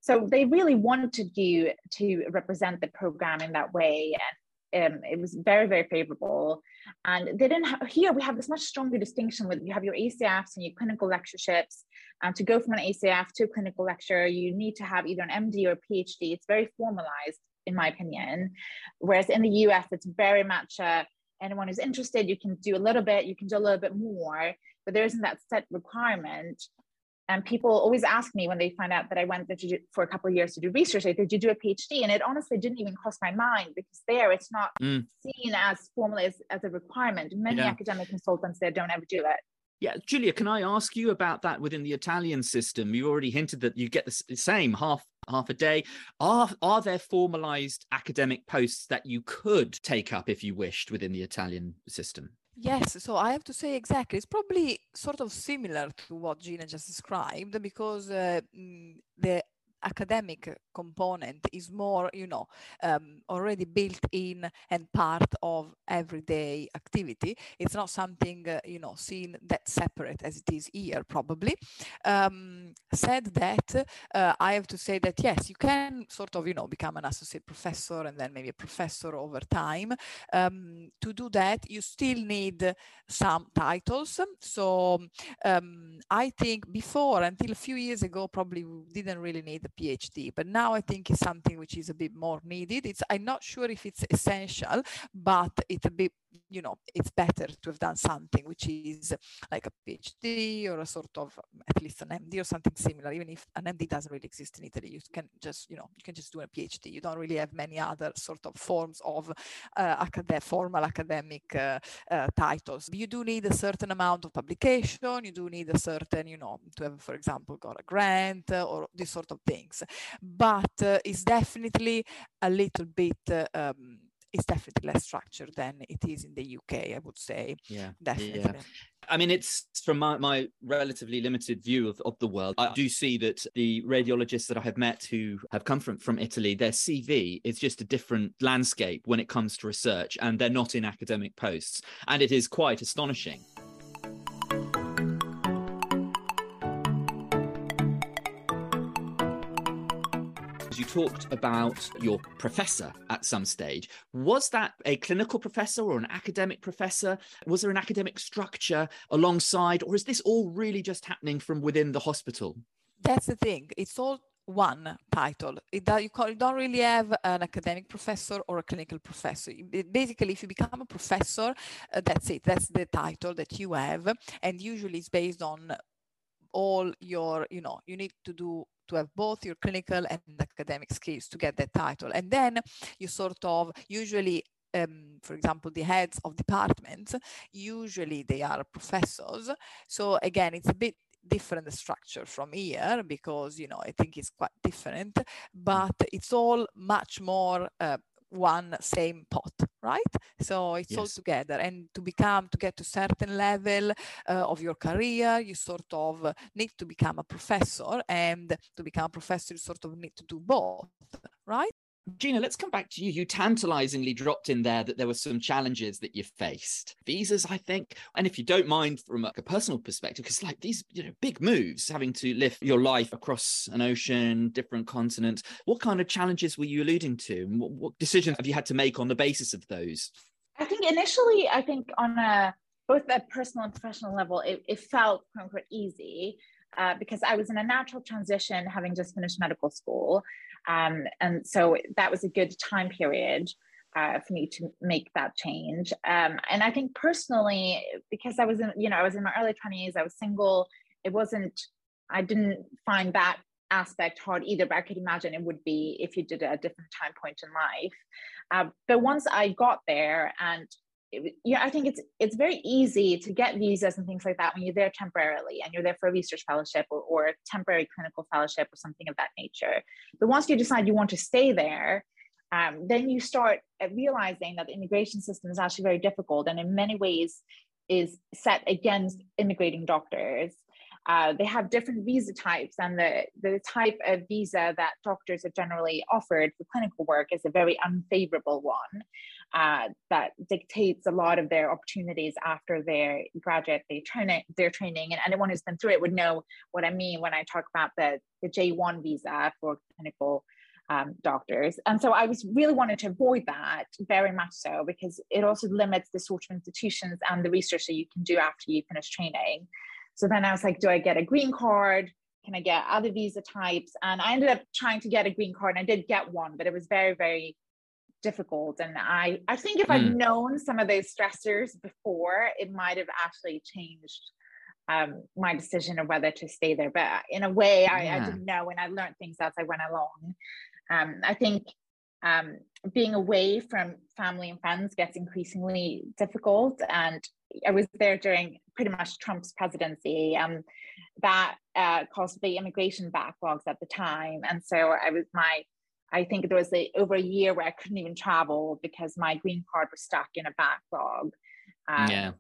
So they really wanted you to represent the program in that way, and um, it was very, very favorable. And they didn't have, here we have this much stronger distinction with you have your ACFs and your clinical lectureships. And to go from an ACF to a clinical lecture, you need to have either an MD or a PhD. It's very formalized, in my opinion. Whereas in the US, it's very much uh, anyone who's interested, you can do a little bit, you can do a little bit more, but there isn't that set requirement and people always ask me when they find out that I went do, for a couple of years to do research, like, did you do a PhD? And it honestly didn't even cross my mind because there it's not mm. seen as formally as, as a requirement. Many yeah. academic consultants there don't ever do it. Yeah, Julia, can I ask you about that within the Italian system? You already hinted that you get the same half half a day. Are are there formalized academic posts that you could take up if you wished within the Italian system? Yes, so I have to say exactly. It's probably sort of similar to what Gina just described because uh, mm, the academic component is more, you know, um, already built in and part of everyday activity. It's not something, uh, you know, seen that separate as it is here, probably. Um, said that, uh, I have to say that yes, you can sort of, you know, become an associate professor and then maybe a professor over time. Um, to do that, you still need some titles. So um, I think before, until a few years ago, probably didn't really need PhD, but now I think is something which is a bit more needed. It's I'm not sure if it's essential, but it's a bit you know, it's better to have done something which is like a PhD or a sort of at least an MD or something similar. Even if an MD doesn't really exist in Italy, you can just, you know, you can just do a PhD. You don't really have many other sort of forms of uh, acad- formal academic uh, uh, titles. You do need a certain amount of publication. You do need a certain, you know, to have, for example, got a grant uh, or this sort of things. But uh, it's definitely a little bit. Um, it's definitely less structured than it is in the UK, I would say. Yeah, definitely. Yeah. I mean, it's from my, my relatively limited view of, of the world. I do see that the radiologists that I have met who have come from, from Italy, their CV is just a different landscape when it comes to research, and they're not in academic posts. And it is quite astonishing. You talked about your professor at some stage. Was that a clinical professor or an academic professor? Was there an academic structure alongside, or is this all really just happening from within the hospital? That's the thing. It's all one title. It, you, you, don't really have an academic professor or a clinical professor. Basically, if you become a professor, uh, that's it. That's the title that you have, and usually it's based on all your, you know, you need to do to have both your clinical and academic skills to get that title. And then you sort of usually um, for example, the heads of departments, usually they are professors. So again, it's a bit different structure from here because, you know, I think it's quite different, but it's all much more uh, one same pot right? So it's yes. all together. And to become to get to certain level uh, of your career you sort of need to become a professor. And to become a professor you sort of need to do both right Gina, let's come back to you. You tantalizingly dropped in there that there were some challenges that you faced. Visas, I think. And if you don't mind from a personal perspective, because like these, you know, big moves, having to live your life across an ocean, different continents, what kind of challenges were you alluding to? What, what decisions have you had to make on the basis of those? I think initially, I think on a both a personal and professional level, it, it felt quote unquote easy. Uh, because I was in a natural transition having just finished medical school. Um, and so that was a good time period uh, for me to make that change. Um, and I think personally, because I was in, you know, I was in my early 20s, I was single, it wasn't, I didn't find that aspect hard either, but I could imagine it would be if you did it at a different time point in life. Uh, but once I got there and yeah, I think it's it's very easy to get visas and things like that when you're there temporarily and you're there for a research fellowship or, or a temporary clinical fellowship or something of that nature. But once you decide you want to stay there, um, then you start realizing that the immigration system is actually very difficult and in many ways is set against immigrating doctors. Uh, they have different visa types, and the, the type of visa that doctors are generally offered for clinical work is a very unfavorable one uh, that dictates a lot of their opportunities after their graduate they training their training and anyone who's been through it would know what i mean when i talk about the, the j1 visa for clinical um, doctors and so i was really wanted to avoid that very much so because it also limits the sort of institutions and the research that you can do after you finish training so then i was like do i get a green card can i get other visa types and i ended up trying to get a green card and i did get one but it was very very difficult. And I, I think if mm. I'd known some of those stressors before, it might have actually changed um, my decision of whether to stay there. But in a way, I, yeah. I didn't know, and I learned things as I went along. Um, I think um, being away from family and friends gets increasingly difficult. And I was there during pretty much Trump's presidency. Um, that uh, caused the immigration backlogs at the time, and so I was my I think there was a, over a year where I couldn't even travel because my green card was stuck in a backlog. Um, yeah.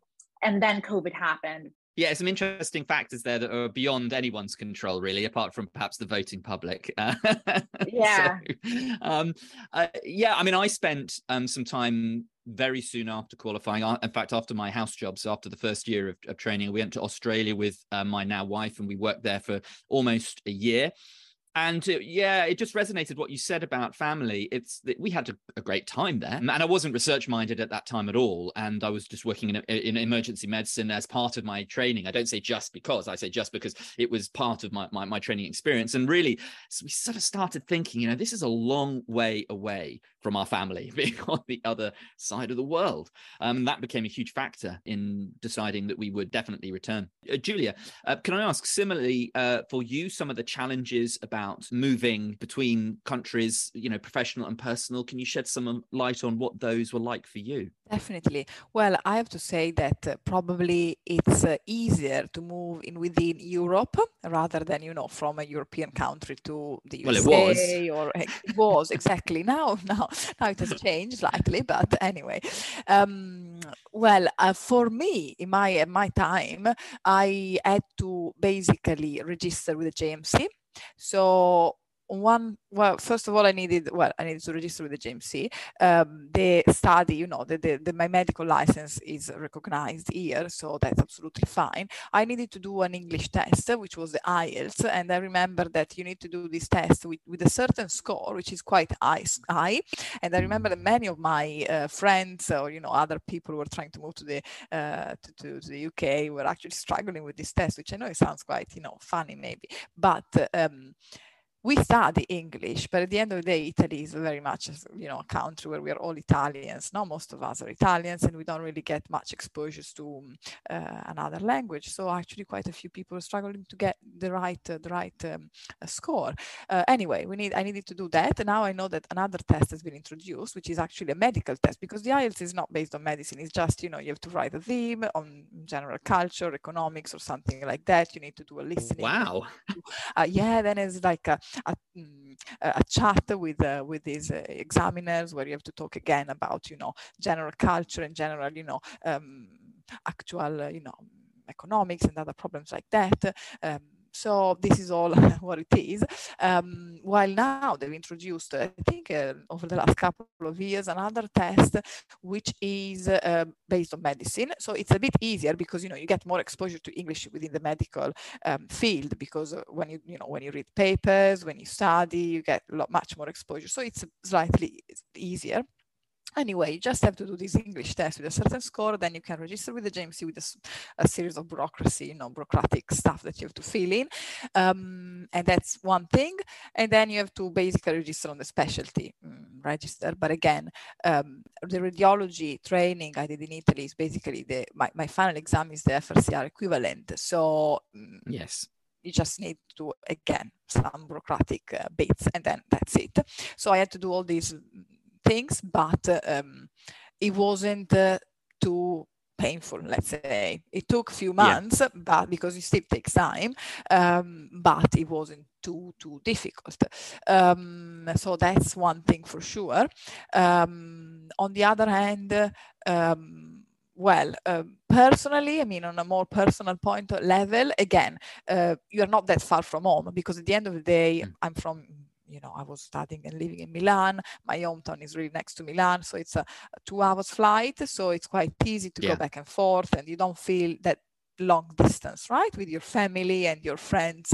And then COVID happened. Yeah, some interesting factors there that are beyond anyone's control, really, apart from perhaps the voting public. yeah. So, um, uh, yeah, I mean, I spent um, some time very soon after qualifying. In fact, after my house jobs, after the first year of, of training, we went to Australia with uh, my now wife, and we worked there for almost a year. And uh, yeah, it just resonated what you said about family. It's we had a, a, great time there, and I wasn't research minded at that time at all. And I was just working in, in emergency medicine as part of my training. I don't say just because, I say just because it was part of my, my, my training experience. And really, so we sort of started thinking, you know, this is a long way away from our family, being on the other side of the world. Um, that became a huge factor in deciding that we would definitely return. Uh, Julia, uh, can I ask similarly uh, for you some of the challenges about moving between countries, you know, professional and personal? Can you shed some light on what those were like for you? Definitely. Well, I have to say that uh, probably it's uh, easier to move in within Europe rather than, you know, from a European country to the USA. Well, it was. Or it was exactly. Now, now, now it has changed slightly, but anyway. Um, well, uh, for me, in my in my time, I had to basically register with the GMC. So one well first of all i needed well i needed to register with the gmc um, the study you know the, the, the, my medical license is recognized here so that's absolutely fine. I needed to do an english test which was the ielts and i remember that you need to do this test with, with a certain score which is quite high, high. and i remember that many of my uh, friends or you know other people who were trying to move to the uh, to, to, to, the uk were actually struggling with this test which i know it sounds quite you know funny maybe. But um, we study English, but at the end of the day, Italy is very much, you know, a country where we are all Italians. Now, most of us are Italians, and we don't really get much exposure to uh, another language. So actually, quite a few people are struggling to get the right, uh, the right um, uh, score. Uh, anyway, we need, I needed to do that. And now I know that another test has been introduced, which is actually a medical test, because the IELTS is not based on medicine. It's just, you know, you have to write a theme on general culture, economics, or something like that. You need to do a listening. Wow. Uh, yeah, then it's like a, a, mm, a chat with uh, with these uh, examiners where you have to talk again about you know general culture and general you know um, actual you know economics and other problems like that. Um, so this is all what it is. Um, while now they've introduced, I think uh, over the last couple of years, another test which is uh, based on medicine. So it's a bit easier because you know you get more exposure to English within the medical um, field because uh, when you you know when you read papers, when you study, you get a lot much more exposure. So it's slightly easier. Anyway, you just have to do this English test with a certain score, then you can register with the GMC with a, a series of bureaucracy, you know, bureaucratic stuff that you have to fill in. Um, and that's one thing. And then you have to basically register on the specialty um, register. But again, um, the radiology training I did in Italy is basically the my, my final exam is the FRCR equivalent. So mm, yes, you just need to again some bureaucratic uh, bits and then that's it so i had to do all these things, but um, it wasn't uh, too painful let's say it took a few months yeah. but because it still takes time um, but it wasn't too too difficult um, so that's one thing for sure um, on the other hand um, well uh, personally i mean on a more personal point level again uh, you're not that far from home because at the end of the day mm. i'm from you know, I was studying and living in Milan. My hometown is really next to Milan, so it's a, two hours flight. So it's quite easy to yeah. go back and forth, and you don't feel that long distance, right, with your family and your friends.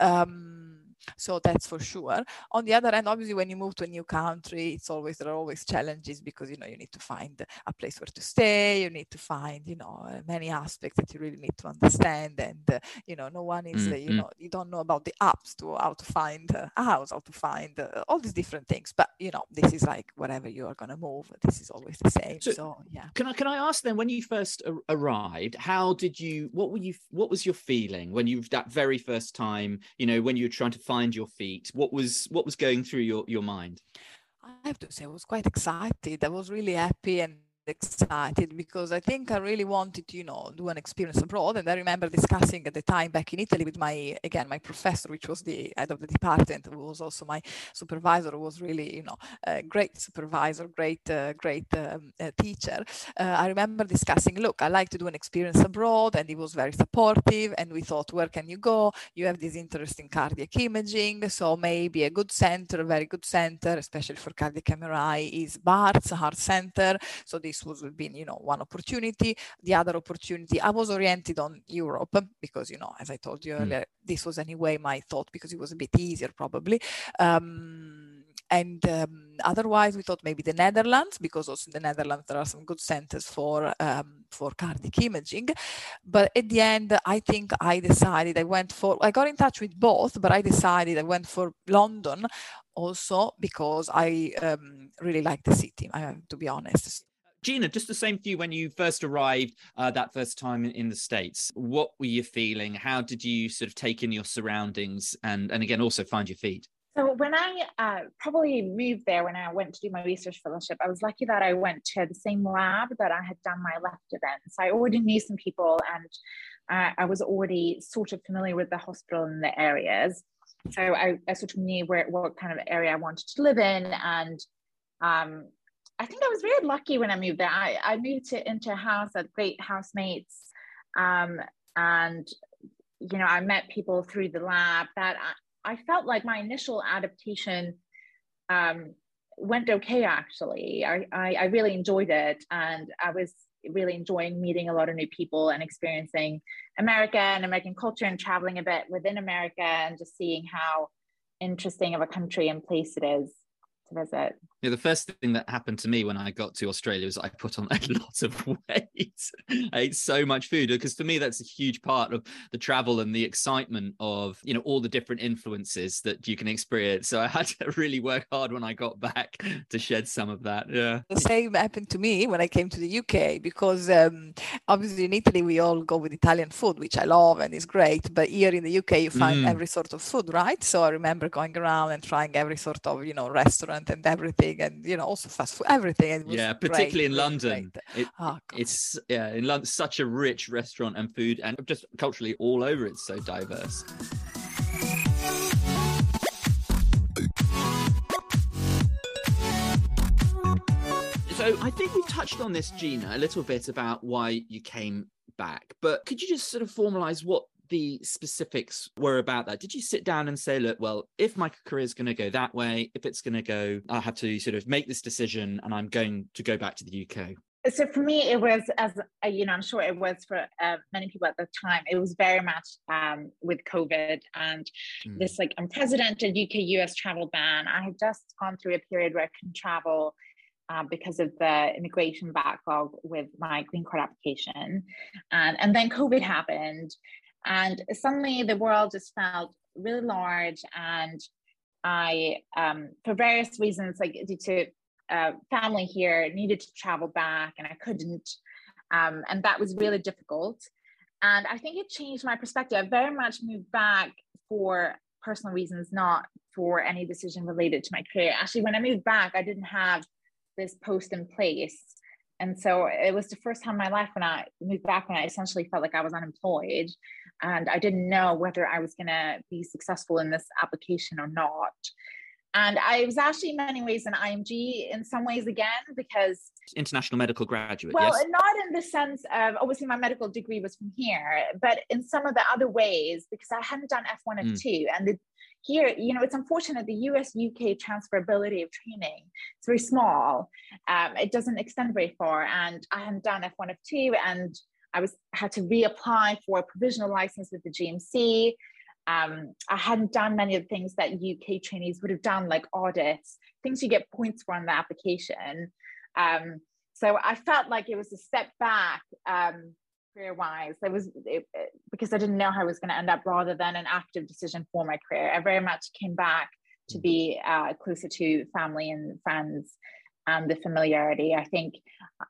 Um, so that's for sure. On the other hand, obviously, when you move to a new country, it's always there are always challenges because you know you need to find a place where to stay. You need to find you know uh, many aspects that you really need to understand, and uh, you know no one is mm-hmm. uh, you know you don't know about the apps to how to find uh, a house, how to find uh, all these different things. But you know this is like whatever you are going to move, this is always the same. So, so, yeah. Can I can I ask then when you first arrived, how did you? What were you? What was your feeling when you that very first time? You know when you were trying to find your feet? What was what was going through your, your mind? I have to say I was quite excited. I was really happy and excited because I think I really wanted to, you know, do an experience abroad. And I remember discussing at the time back in Italy with my, again, my professor, which was the head of the department, who was also my supervisor, who was really, you know, a great supervisor, great, uh, great um, uh, teacher. Uh, I remember discussing, look, I like to do an experience abroad, and he was very supportive. And we thought, where can you go? You have this interest in cardiac imaging, so maybe a good center, a very good center, especially for cardiac MRI, is Barts Heart Center. So this this was been, you know, one opportunity. The other opportunity, I was oriented on Europe because, you know, as I told you mm. earlier, this was anyway my thought because it was a bit easier probably. Um, and um, otherwise, we thought maybe the Netherlands, because also in the Netherlands there are some good centers for um, for cardiac imaging. But at the end, I think I decided I went for. I got in touch with both, but I decided I went for London also because I um, really like the city. I have to be honest. Gina, just the same for you when you first arrived uh, that first time in, the States. What were you feeling? How did you sort of take in your surroundings and, and again, also find your feet? So when I uh, probably moved there when I went to do my research fellowship, I was lucky that I went to the same lab that I had done my left events. I already knew some people and uh, I was already sort of familiar with the hospital and the areas. So I, I sort of knew where what kind of area I wanted to live in. And um, I think I was very lucky when I moved there. I, I moved to, into a house at great housemates. Um, and you know, I met people through the lab that I felt like my initial adaptation um, went okay actually. I, I, I really enjoyed it and I was really enjoying meeting a lot of new people and experiencing America and American culture and traveling a bit within America and just seeing how interesting of a country and place it is to visit. Yeah, the first thing that happened to me when I got to Australia was I put on a lot of weight. I ate so much food because for me that's a huge part of the travel and the excitement of you know all the different influences that you can experience. So I had to really work hard when I got back to shed some of that. Yeah, the same happened to me when I came to the UK because um, obviously in Italy we all go with Italian food, which I love and is great. But here in the UK you find mm. every sort of food, right? So I remember going around and trying every sort of you know restaurant and everything and you know also fast food everything yeah particularly great, in london. it, oh, it's yeah in london such a rich restaurant and food and just culturally all over it's so diverse. So I think we touched on this, Gina, a little bit about why you came back. But could you just sort of formalize what the specifics were about that? Did you sit down and say, look, well, if my career is going to go that way, if it's going to go, I have to sort of make this decision and I'm going to go back to the UK? So for me, it was as you know, I'm sure it was for uh, many people at the time. It was very much um, with COVID and mm. this like unprecedented UK-US travel ban. I had just gone through a period where I couldn't travel uh, because of the immigration backlog with my green card application, and and then COVID happened, and suddenly the world just felt really large. And I, um, for various reasons, like due to uh, family here, needed to travel back and I couldn't. Um, and that was really difficult. And I think it changed my perspective. I very much moved back for personal reasons, not for any decision related to my career. Actually, when I moved back, I didn't have this post in place. And so it was the first time in my life when I moved back when I essentially felt like I was unemployed and I didn't know whether I was going to be successful in this application or not. And I was actually in many ways an IMG in some ways again because international medical graduate. Well, yes? not in the sense of obviously my medical degree was from here, but in some of the other ways because I hadn't done F1 and mm. 2 and the, here, you know, it's unfortunate the US UK transferability of training is very small. Um, it doesn't extend very far, and I hadn't done F1 F2 and I was had to reapply for a provisional license with the GMC. Um, I hadn't done many of the things that UK trainees would have done, like audits, things you get points for on the application. Um, so I felt like it was a step back um, career wise. It was it, it, because I didn't know how I was going to end up, rather than an active decision for my career. I very much came back to mm. be uh, closer to family and friends and the familiarity. I think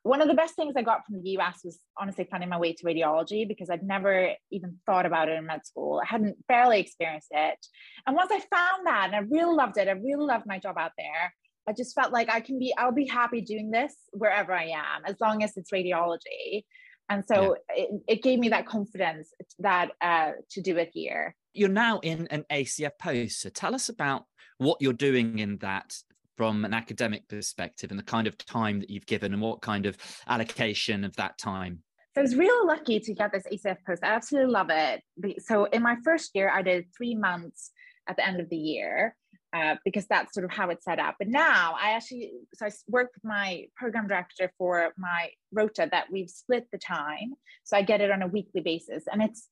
one of the best things I got from the US was honestly finding my way to radiology because I'd never even thought about it in med school. I hadn't barely experienced it. And once I found that and I really loved it, I really loved my job out there. I just felt like I can be, I'll be happy doing this wherever I am, as long as it's radiology. And so yeah. it, it gave me that confidence that uh, to do it here. You're now in an ACF post. So tell us about what you're doing in that from an academic perspective and the kind of time that you've given and what kind of allocation of that time? So I was real lucky to get this ACF post. I absolutely love it. So in my first year, I did three months at the end of the year. uh, because that's sort of how it's set up. But now I actually, so I work with my program director for my rota that we've split the time. So I get it on a weekly basis. And it's,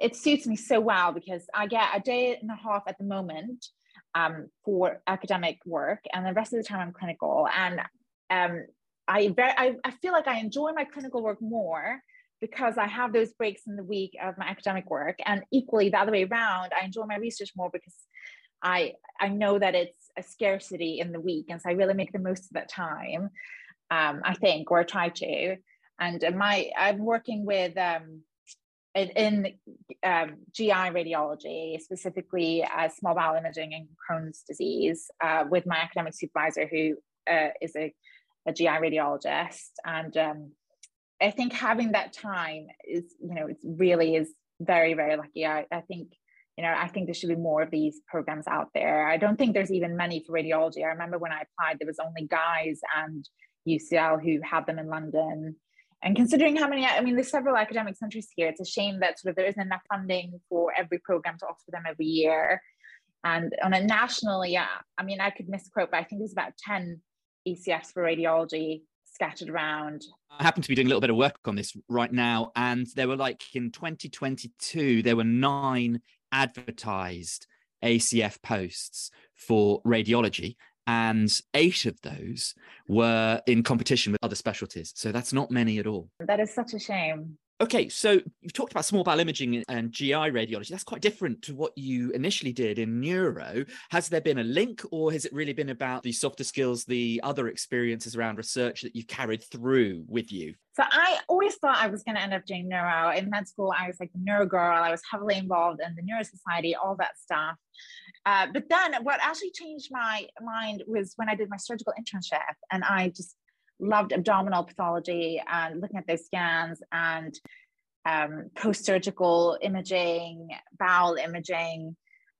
it suits me so well because I get a day and a half at the moment um, for academic work, and the rest of the time I'm clinical. And um, I, very, I, I feel like I enjoy my clinical work more because I have those breaks in the week of my academic work. And equally, the other way around, I enjoy my research more because I I know that it's a scarcity in the week, and so I really make the most of that time. Um, I think, or try to. And my I'm working with um, in, in um, GI radiology, specifically uh, small bowel imaging and Crohn's disease, uh, with my academic supervisor who uh, is a, a GI radiologist, and um, I think having that time is, you know, it really is very, very lucky. I, I think, you know, I think there should be more of these programs out there. I don't think there's even many for radiology. I remember when I applied, there was only Guy's and UCL who had them in London. And considering how many, I mean, there's several academic centres here. It's a shame that sort of there isn't enough funding for every program to offer them every year. And on a national, yeah, I mean, I could misquote, but I think there's about 10 ACFs for radiology scattered around. I happen to be doing a little bit of work on this right now, and there were like in 2022, there were nine advertised ACF posts for radiology, and eight of those were in competition with other specialties. So that's not many at all. That is such a shame. Okay, so you've talked about small bowel imaging and GI radiology. That's quite different to what you initially did in neuro. Has there been a link, or has it really been about the softer skills, the other experiences around research that you've carried through with you? So I always thought I was going to end up doing neuro. In med school, I was like the neuro girl. I was heavily involved in the neuro society, all that stuff. Uh, but then what actually changed my mind was when I did my surgical internship, and I just loved abdominal pathology and looking at those scans and um, post-surgical imaging, bowel imaging.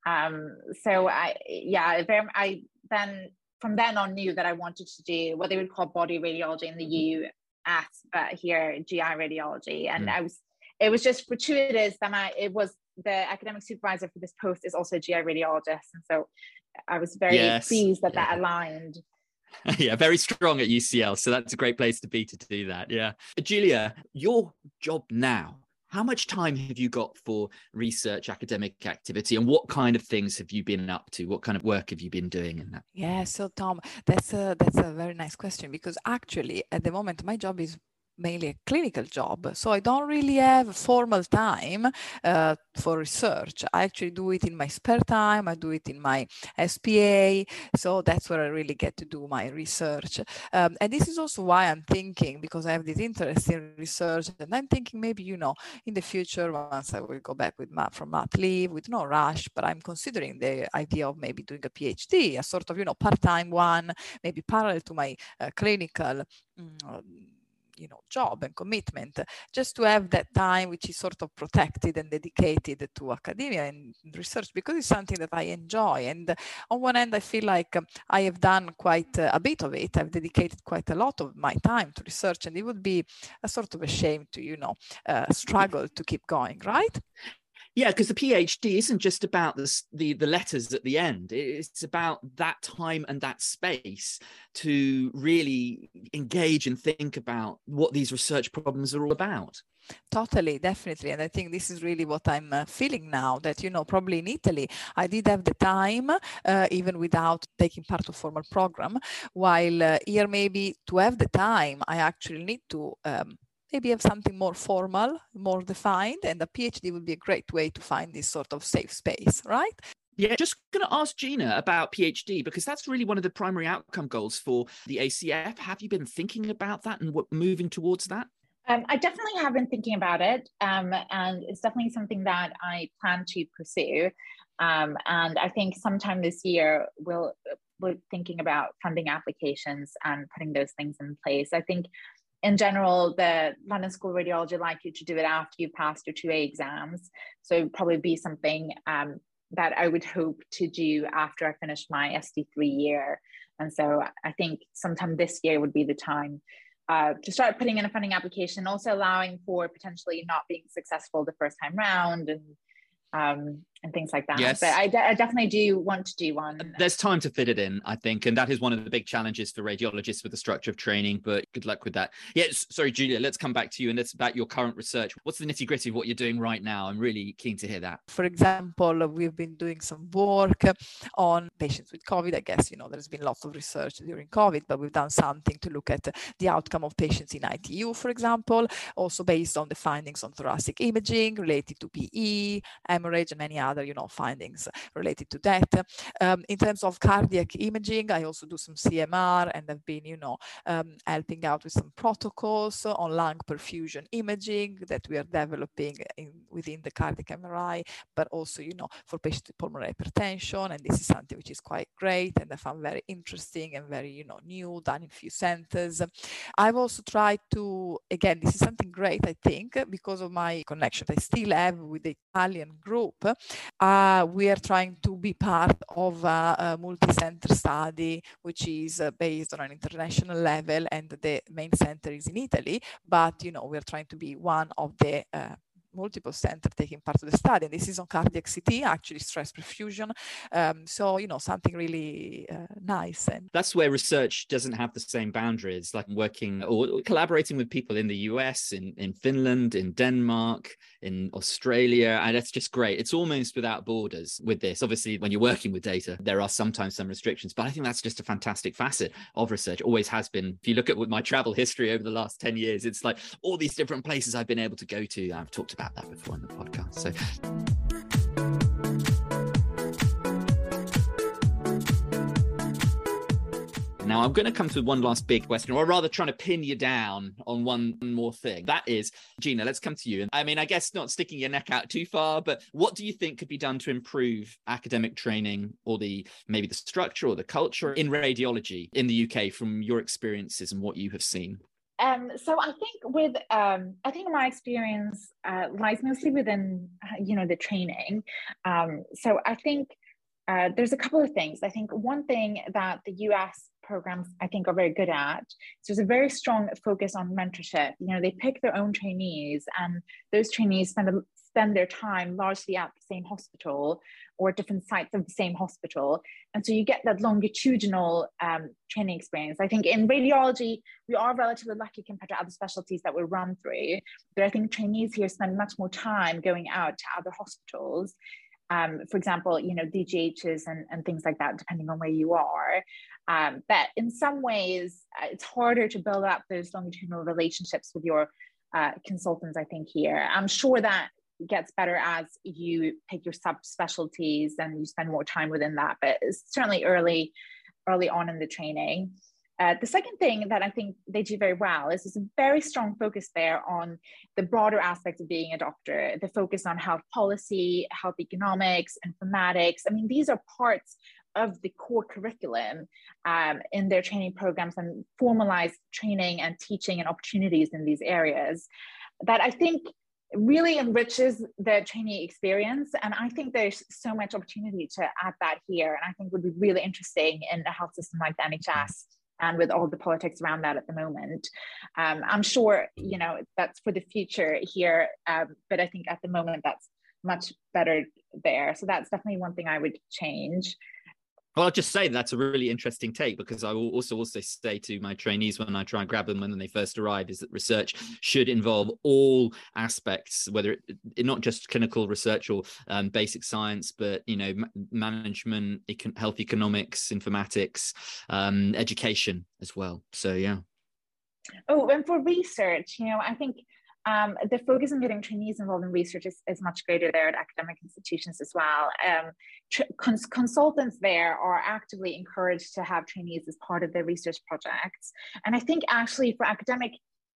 Um, so I, yeah, very, I then from then on knew that I wanted to do what they would call body radiology in the US, but here GI radiology. And mm. I was, it was just fortuitous that my, it was the academic supervisor for this post is also a GI radiologist. And so I was very yes. pleased that yeah. that aligned. yeah, very strong at UCL. So that's a great place to be to do that. Yeah. Julia, your job now, how much time have you got for research academic activity and what kind of things have you been up to what kind of work have you been doing in that yeah so tom that's a that's a very nice question because actually at the moment my job is mainly a clinical job. So I don't really have formal time uh, for research. I actually do it in my spare time. I do it in my SPA. So that's where I really get to do my research. Um, and this is also why I'm thinking, because I have this interest in research, and I'm thinking maybe, you know, in the future, once I will go back with mat from mat leave with no rush, but I'm considering the idea of maybe doing a PhD, a sort of, you know, part-time one, maybe parallel to my uh, clinical um, you know job and commitment just to have that time which is sort of protected and dedicated to academia and research because it's something that I enjoy. And on one end I feel like I have done quite a bit of it. I've dedicated quite a lot of my time to research and it would be a sort of a shame to you know uh, struggle to keep going right yeah, because the PhD isn't just about the, the the letters at the end. It's about that time and that space to really engage and think about what these research problems are all about. Totally, definitely. And I think this is really what I'm uh, feeling now that, you know, probably in Italy, I did have the time, uh, even without taking part of formal program, while uh, here maybe to have the time, I actually need to um, maybe have something more formal, more defined, and a PhD would be a great way to find this sort of safe space, right? Yeah, just going to ask Gina about PhD because that's really one of the primary outcome goals for the ACF. Have you been thinking about that and what, moving towards that? Um, I definitely have been thinking about it, um, and it's definitely something that I plan to pursue. Um, and I think sometime this year we'll we're thinking about funding applications and putting those things in place. I think in general, the London School of Radiology like you to do it after you've passed your 2A exams. So probably be something um, that I would hope to do after I finish my ST3 year. And so I think sometime this year would be the time uh, to start putting in a funding application, also allowing for potentially not being successful the first time round and um, and things like that. Yes. But I, de- I definitely do want to do one. There's time to fit it in, I think, and that is one of the big challenges for radiologists with the structure of training. But good luck with that. Yes, sorry, Julia. Let's come back to you, and it's about your current research. What's the nitty gritty of what you're doing right now? I'm really keen to hear that. For example, uh, we've been doing some work on patients with COVID. I guess you know there's been lots of research during COVID, but we've done something to look at the outcome of patients in ITU, for example, also based on the findings on thoracic imaging related to PE, hemorrhage, and many other you know findings findings related to that. Um, in terms of cardiac imaging, I also do some CMR and I've been, you know, um, helping out with some protocols on lung perfusion imaging that we are developing in, within the cardiac MRI, but also, you know, for patients with pulmonary hypertension. And this is something which is quite great and I found very interesting and very, you know, new, done in few centers. I've also tried to, again, this is something great, I think, because of my connection I still have with the Italian group. Uh, we are trying to be part of a, a multi-center study, which is uh, based on an international level, and the main center is in Italy. But you know, we are trying to be one of the uh, multiple centers taking part of the study. And this is on cardiac CT, actually stress perfusion. Um, so, you know, something really uh, nice. And that's where research doesn't have the same boundaries, like working or collaborating with people in the US, in, in Finland, in Denmark, in Australia. And that's just great. It's almost without borders with this. Obviously, when you're working with data, there are sometimes some restrictions, but I think that's just a fantastic facet of research, always has been. If you look at my travel history over the last 10 years, it's like all these different places I've been able to go to. I've talked about that before in the podcast. So. Now, I'm going to come to one last big question, or rather, trying to pin you down on one more thing. That is, Gina, let's come to you. I mean, I guess not sticking your neck out too far, but what do you think could be done to improve academic training or the maybe the structure or the culture in radiology in the UK from your experiences and what you have seen? Um, so I think with um, I think my experience uh, lies mostly within uh, you know the training. Um, so I think uh, there's a couple of things. I think one thing that the US programs I think are very good at so there's a very strong focus on mentorship. You know they pick their own trainees, and those trainees spend a, spend their time largely at the same hospital or different sites of the same hospital. And so you get that longitudinal um, training experience. I think in radiology, we are relatively lucky compared to other specialties that we run through. But I think trainees here spend much more time going out to other hospitals. Um, for example, you know, DGHs and, and things like that, depending on where you are. Um, in some ways, uh, it's harder to build up those longitudinal relationships with your uh, consultants, I think, here. I'm sure that gets better as you pick your subspecialties and you spend more time within that. But it's certainly early, early on in the training. Uh, the second thing that I think they do very well is there's a very strong focus there on the broader aspects of being a doctor, the focus on health policy, health economics, informatics. I mean, these are parts of the core curriculum um, in their training programs and formalized training and teaching and opportunities in these areas that I think really enriches the trainee experience. And I think there's so much opportunity to add that here. And I think would be really interesting in a health system like the NHS and with all the politics around that at the moment. Um, I'm sure, you know, that's for the future here. Um, but I think at the moment that's much better there. So that's definitely one thing I would change. Well, I'll just say that's a really interesting take because I will also also say to my trainees when I try and grab them when they first arrive is that research should involve all aspects, whether it, not just clinical research or um, basic science, but you know management, econ- health economics, informatics, um, education as well. So yeah. Oh, and for research, you know, I think um, the focus on getting trainees involved in research is, is much greater there at academic institutions as well. Um, cons consultants there are actively encouraged to have trainees as part of their research projects. And I think actually for academic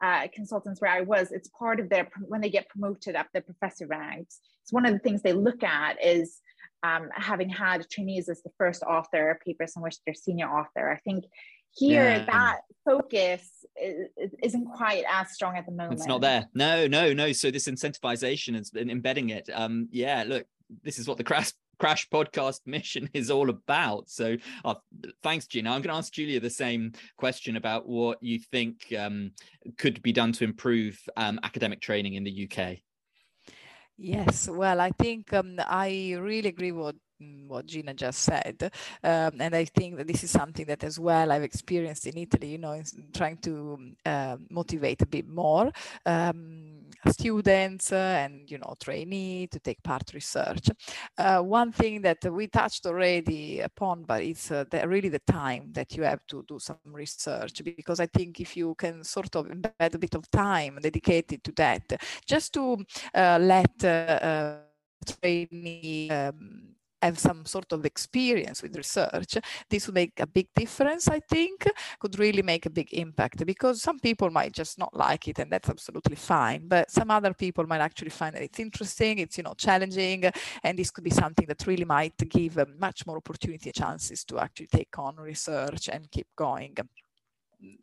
uh, consultants where I was, it's part of their, when they get promoted up the professor ranks, it's one of the things they look at is um, having had trainees as the first author, papers in which they're senior author. I think here yeah. that focus is, not quite as strong at the moment it's not there. No no no. So this incentivization is embedding it. Um yeah look this is what the crash crash podcast mission is all about. So uh, thanks gina. I'm going to ask julia the same question about what you think um, could be done to improve um, academic training in the uk Yes, well, I think um, I really agree with what Gina just said. Um, and I think that this is something that as well I've experienced in Italy, you know, trying to uh, motivate a bit more um, students uh, and, you know, trainee to take part research. Uh, one thing that we touched already upon, but it's uh, the, really the time that you have to do some research, because I think if you can sort of embed a bit of time dedicated to that, just to uh, let uh, trainee um, have some sort of experience with research, this would make a big difference, I think, could really make a big impact because some people might just not like it and that's absolutely fine. But some other people might actually find that it's interesting, it's, you know, challenging, and this could be something that really might give um, much more opportunity chances to actually take on research and keep going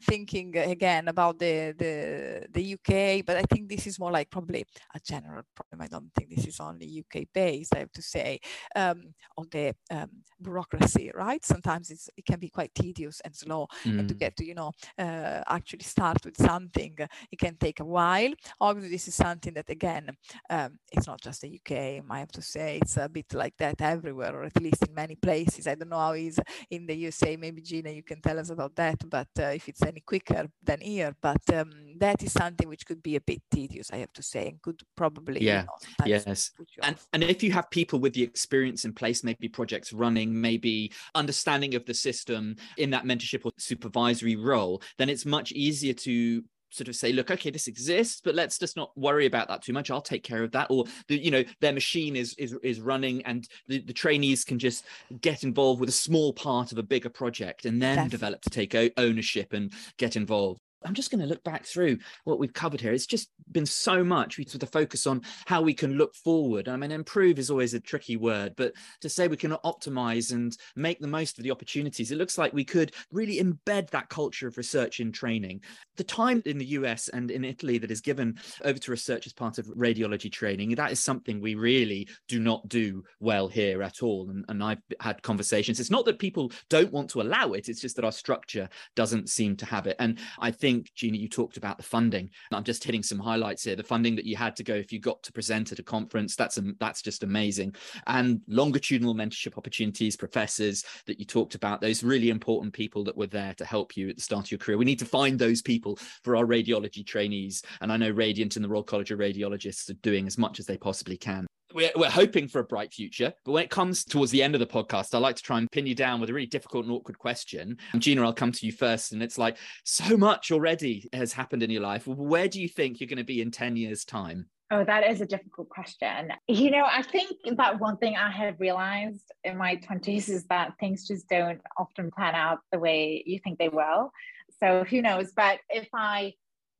thinking again about the, the, the UK, but I think this is more like probably a general problem. I don't think this is only UK based, I have to say, um, of the um, bureaucracy, right? Sometimes it can be quite tedious and slow mm. and to mm. get to, you know, uh, actually start with something, it can take a while. Obviously, this is something that, again, um, it's not just the UK, I have to say, it's a bit like that everywhere, or at least in many places. I don't know how it is in the USA, maybe Gina, you can tell us about that, but uh, if it's any quicker than here. But um, that is something which could be a bit tedious, I have to say, and could probably yeah you know, yes. And and if you have people with the experience in place, maybe projects running, maybe understanding of the system in that mentorship or supervisory role, then it's much easier to sort of say look okay this exists but let's just not worry about that too much. I'll take care of that. Or the, you know their machine is is is running and the, the trainees can just get involved with a small part of a bigger project and then develop to take ownership and get involved I'm just going to look back through what we've covered here. It's just been so much with the focus on how we can look forward. I mean, improve is always a tricky word, but to say we can optimize and make the most of the opportunities, it looks like we could really embed that culture of research in training. The time in the US and in Italy that is given over to research as part of radiology training, that is something we really do not do well here at all. And, and I've had conversations. It's not that people don't want to allow it, it's just that our structure doesn't seem to have it. And I think think, Gina, you talked about the funding. I'm just hitting some highlights here. The funding that you had to go if you got to present at a conference, that's that's just amazing. And longitudinal mentorship opportunities, professors that you talked about, those really important people that were there to help you at the start of your career. We need to find those people for our radiology trainees. And I know Radiant and the Royal College of Radiologists are doing as much as they possibly can we're, we're hoping for a bright future. But when it comes towards the end of the podcast, I like to try and pin you down with a really difficult and awkward question. Gina, I'll come to you first. And it's like, so much already has happened in your life. Where do you think you're going to be in 10 years' time? Oh, that is a difficult question. You know, I think that one thing I have realized in my 20s is that things just don't often plan out the way you think they will. So who knows? But if I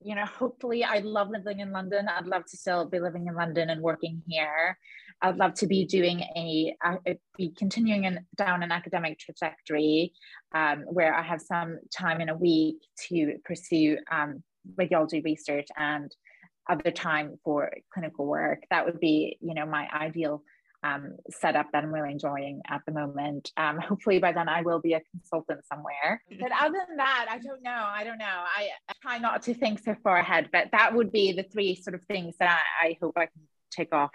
you know, hopefully, I love living in London. I'd love to still be living in London and working here. I'd love to be doing a, a be continuing in, down an academic trajectory um, where I have some time in a week to pursue um, radiology research and other time for clinical work. That would be, you know, my ideal um, setup that I'm really enjoying at the moment. Um, hopefully by then I will be a consultant somewhere. But other than that, I don't know. I don't know. I, I try not to think so far ahead, but that would be the three sort of things that I, I hope I can take off.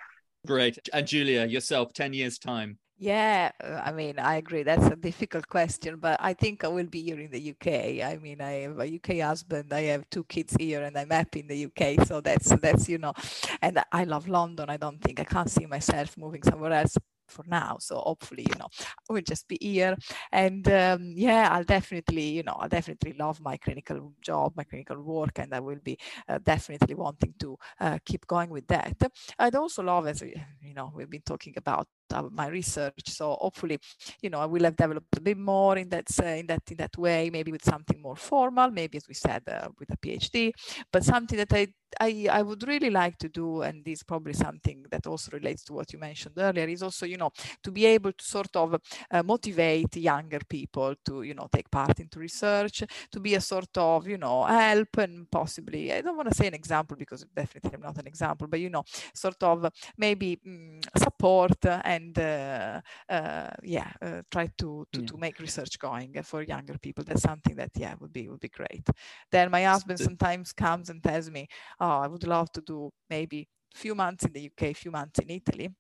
Great. And Julia, yourself, 10 years time. Yeah, uh, I mean, I agree. That's a difficult question, but I think I will be here in the UK. I mean, I have a UK husband. I have two kids here, and I'm happy in the UK. So that's that's you know, and I love London. I don't think I can't see myself moving somewhere else for now. So hopefully, you know, I will just be here. And um, yeah, I'll definitely, you know, I'll definitely love my clinical job, my clinical work, and I will be uh, definitely wanting to uh, keep going with that. I'd also love, as we, you know, we've been talking about my research. So hopefully, you know, I will have developed a bit more in that uh, in that in that way, maybe with something more formal, maybe as we said uh, with a PhD, but something that I I, I would really like to do, and this is probably something that also relates to what you mentioned earlier, is also, you know, to be able to sort of uh, motivate younger people to, you know, take part into research, to be a sort of, you know, help and possibly, I don't want to say an example because definitely I'm not an example, but, you know, sort of maybe mm, support and, uh, uh, yeah, uh, try to, to, yeah. to make research going for younger people. That's something that, yeah, would be, would be great. Then my husband sometimes comes and tells me, oh, I would love to do maybe few months in the UK, few months in Italy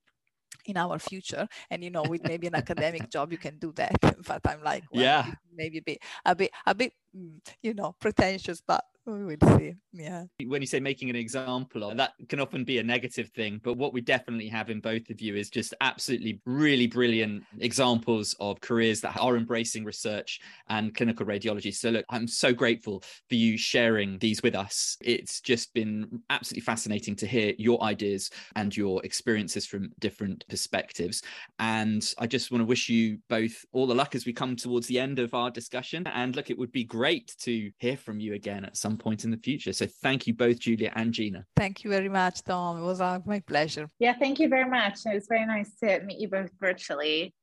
in our future and you know with maybe an academic job you can do that but i'm like well, yeah. maybe a bit a bit a bit mm, you know pretentious but we will see. Yeah. When you say making an example of that can often be a negative thing but what we definitely have in both of you is just absolutely really brilliant examples of careers that are embracing research and clinical radiology. So look i'm so grateful for you sharing these with us. It's just been absolutely fascinating to hear your ideas and your experiences from different perspectives. And i just want to wish you both all the luck as we come towards the end of our discussion and look it would be great to hear from you again at some point in the future. So thank you both, Julia and Gina. Thank you very much, Tom. It was my pleasure. Yeah, thank you very much. It was very nice to meet you both virtually.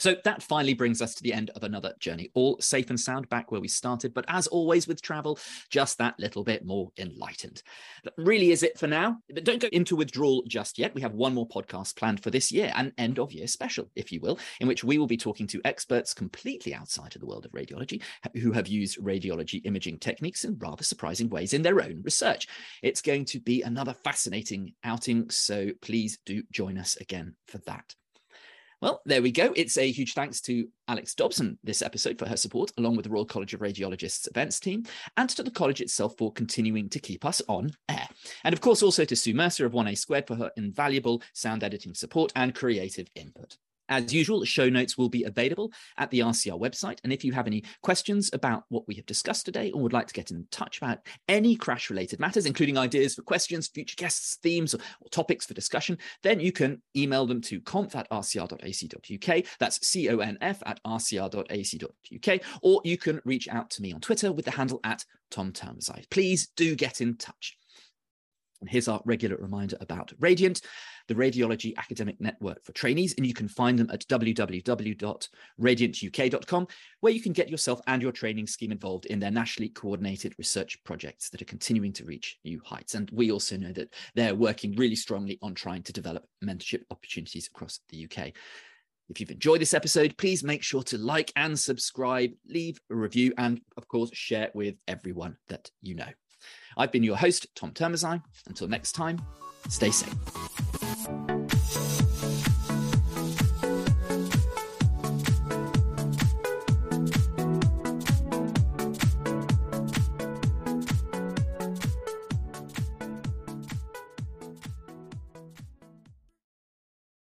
So that finally brings us to the end of another journey, all safe and sound back where we started. But as always with travel, just that little bit more enlightened. That really is it for now. But don't go into withdrawal just yet. We have one more podcast planned for this year, an end of year special, if you will, in which we will be talking to experts completely outside of the world of radiology who have used radiology imaging techniques in rather surprising ways in their own research. It's going to be another fascinating outing. So please do join us again for that. Well, there we go. It's a huge thanks to Alex Dobson this episode for her support, along with the Royal College of Radiologists events team, and to the college itself for continuing to keep us on air. And of course, also to Sue Mercer of 1A Squared for her invaluable sound editing support and creative input. As usual, show notes will be available at the RCR website. And if you have any questions about what we have discussed today or would like to get in touch about any crash related matters, including ideas for questions, future guests, themes, or, topics for discussion, then you can email them to conf at rcr.ac.uk. That's C-O-N-F at rcr.ac.uk. Or you can reach out to me on Twitter with the handle at Tom Termeside. Please do get in touch. And here's our regular reminder about Radiant, the Radiology Academic Network for trainees, and you can find them at www.radiantuk.com, where you can get yourself and your training scheme involved in their nationally coordinated research projects that are continuing to reach new heights. And we also know that they're working really strongly on trying to develop mentorship opportunities across the UK. If you've enjoyed this episode, please make sure to like and subscribe, leave a review, and of course, share with everyone that you know. I've been your host, Tom Termesine. Until next time, stay safe.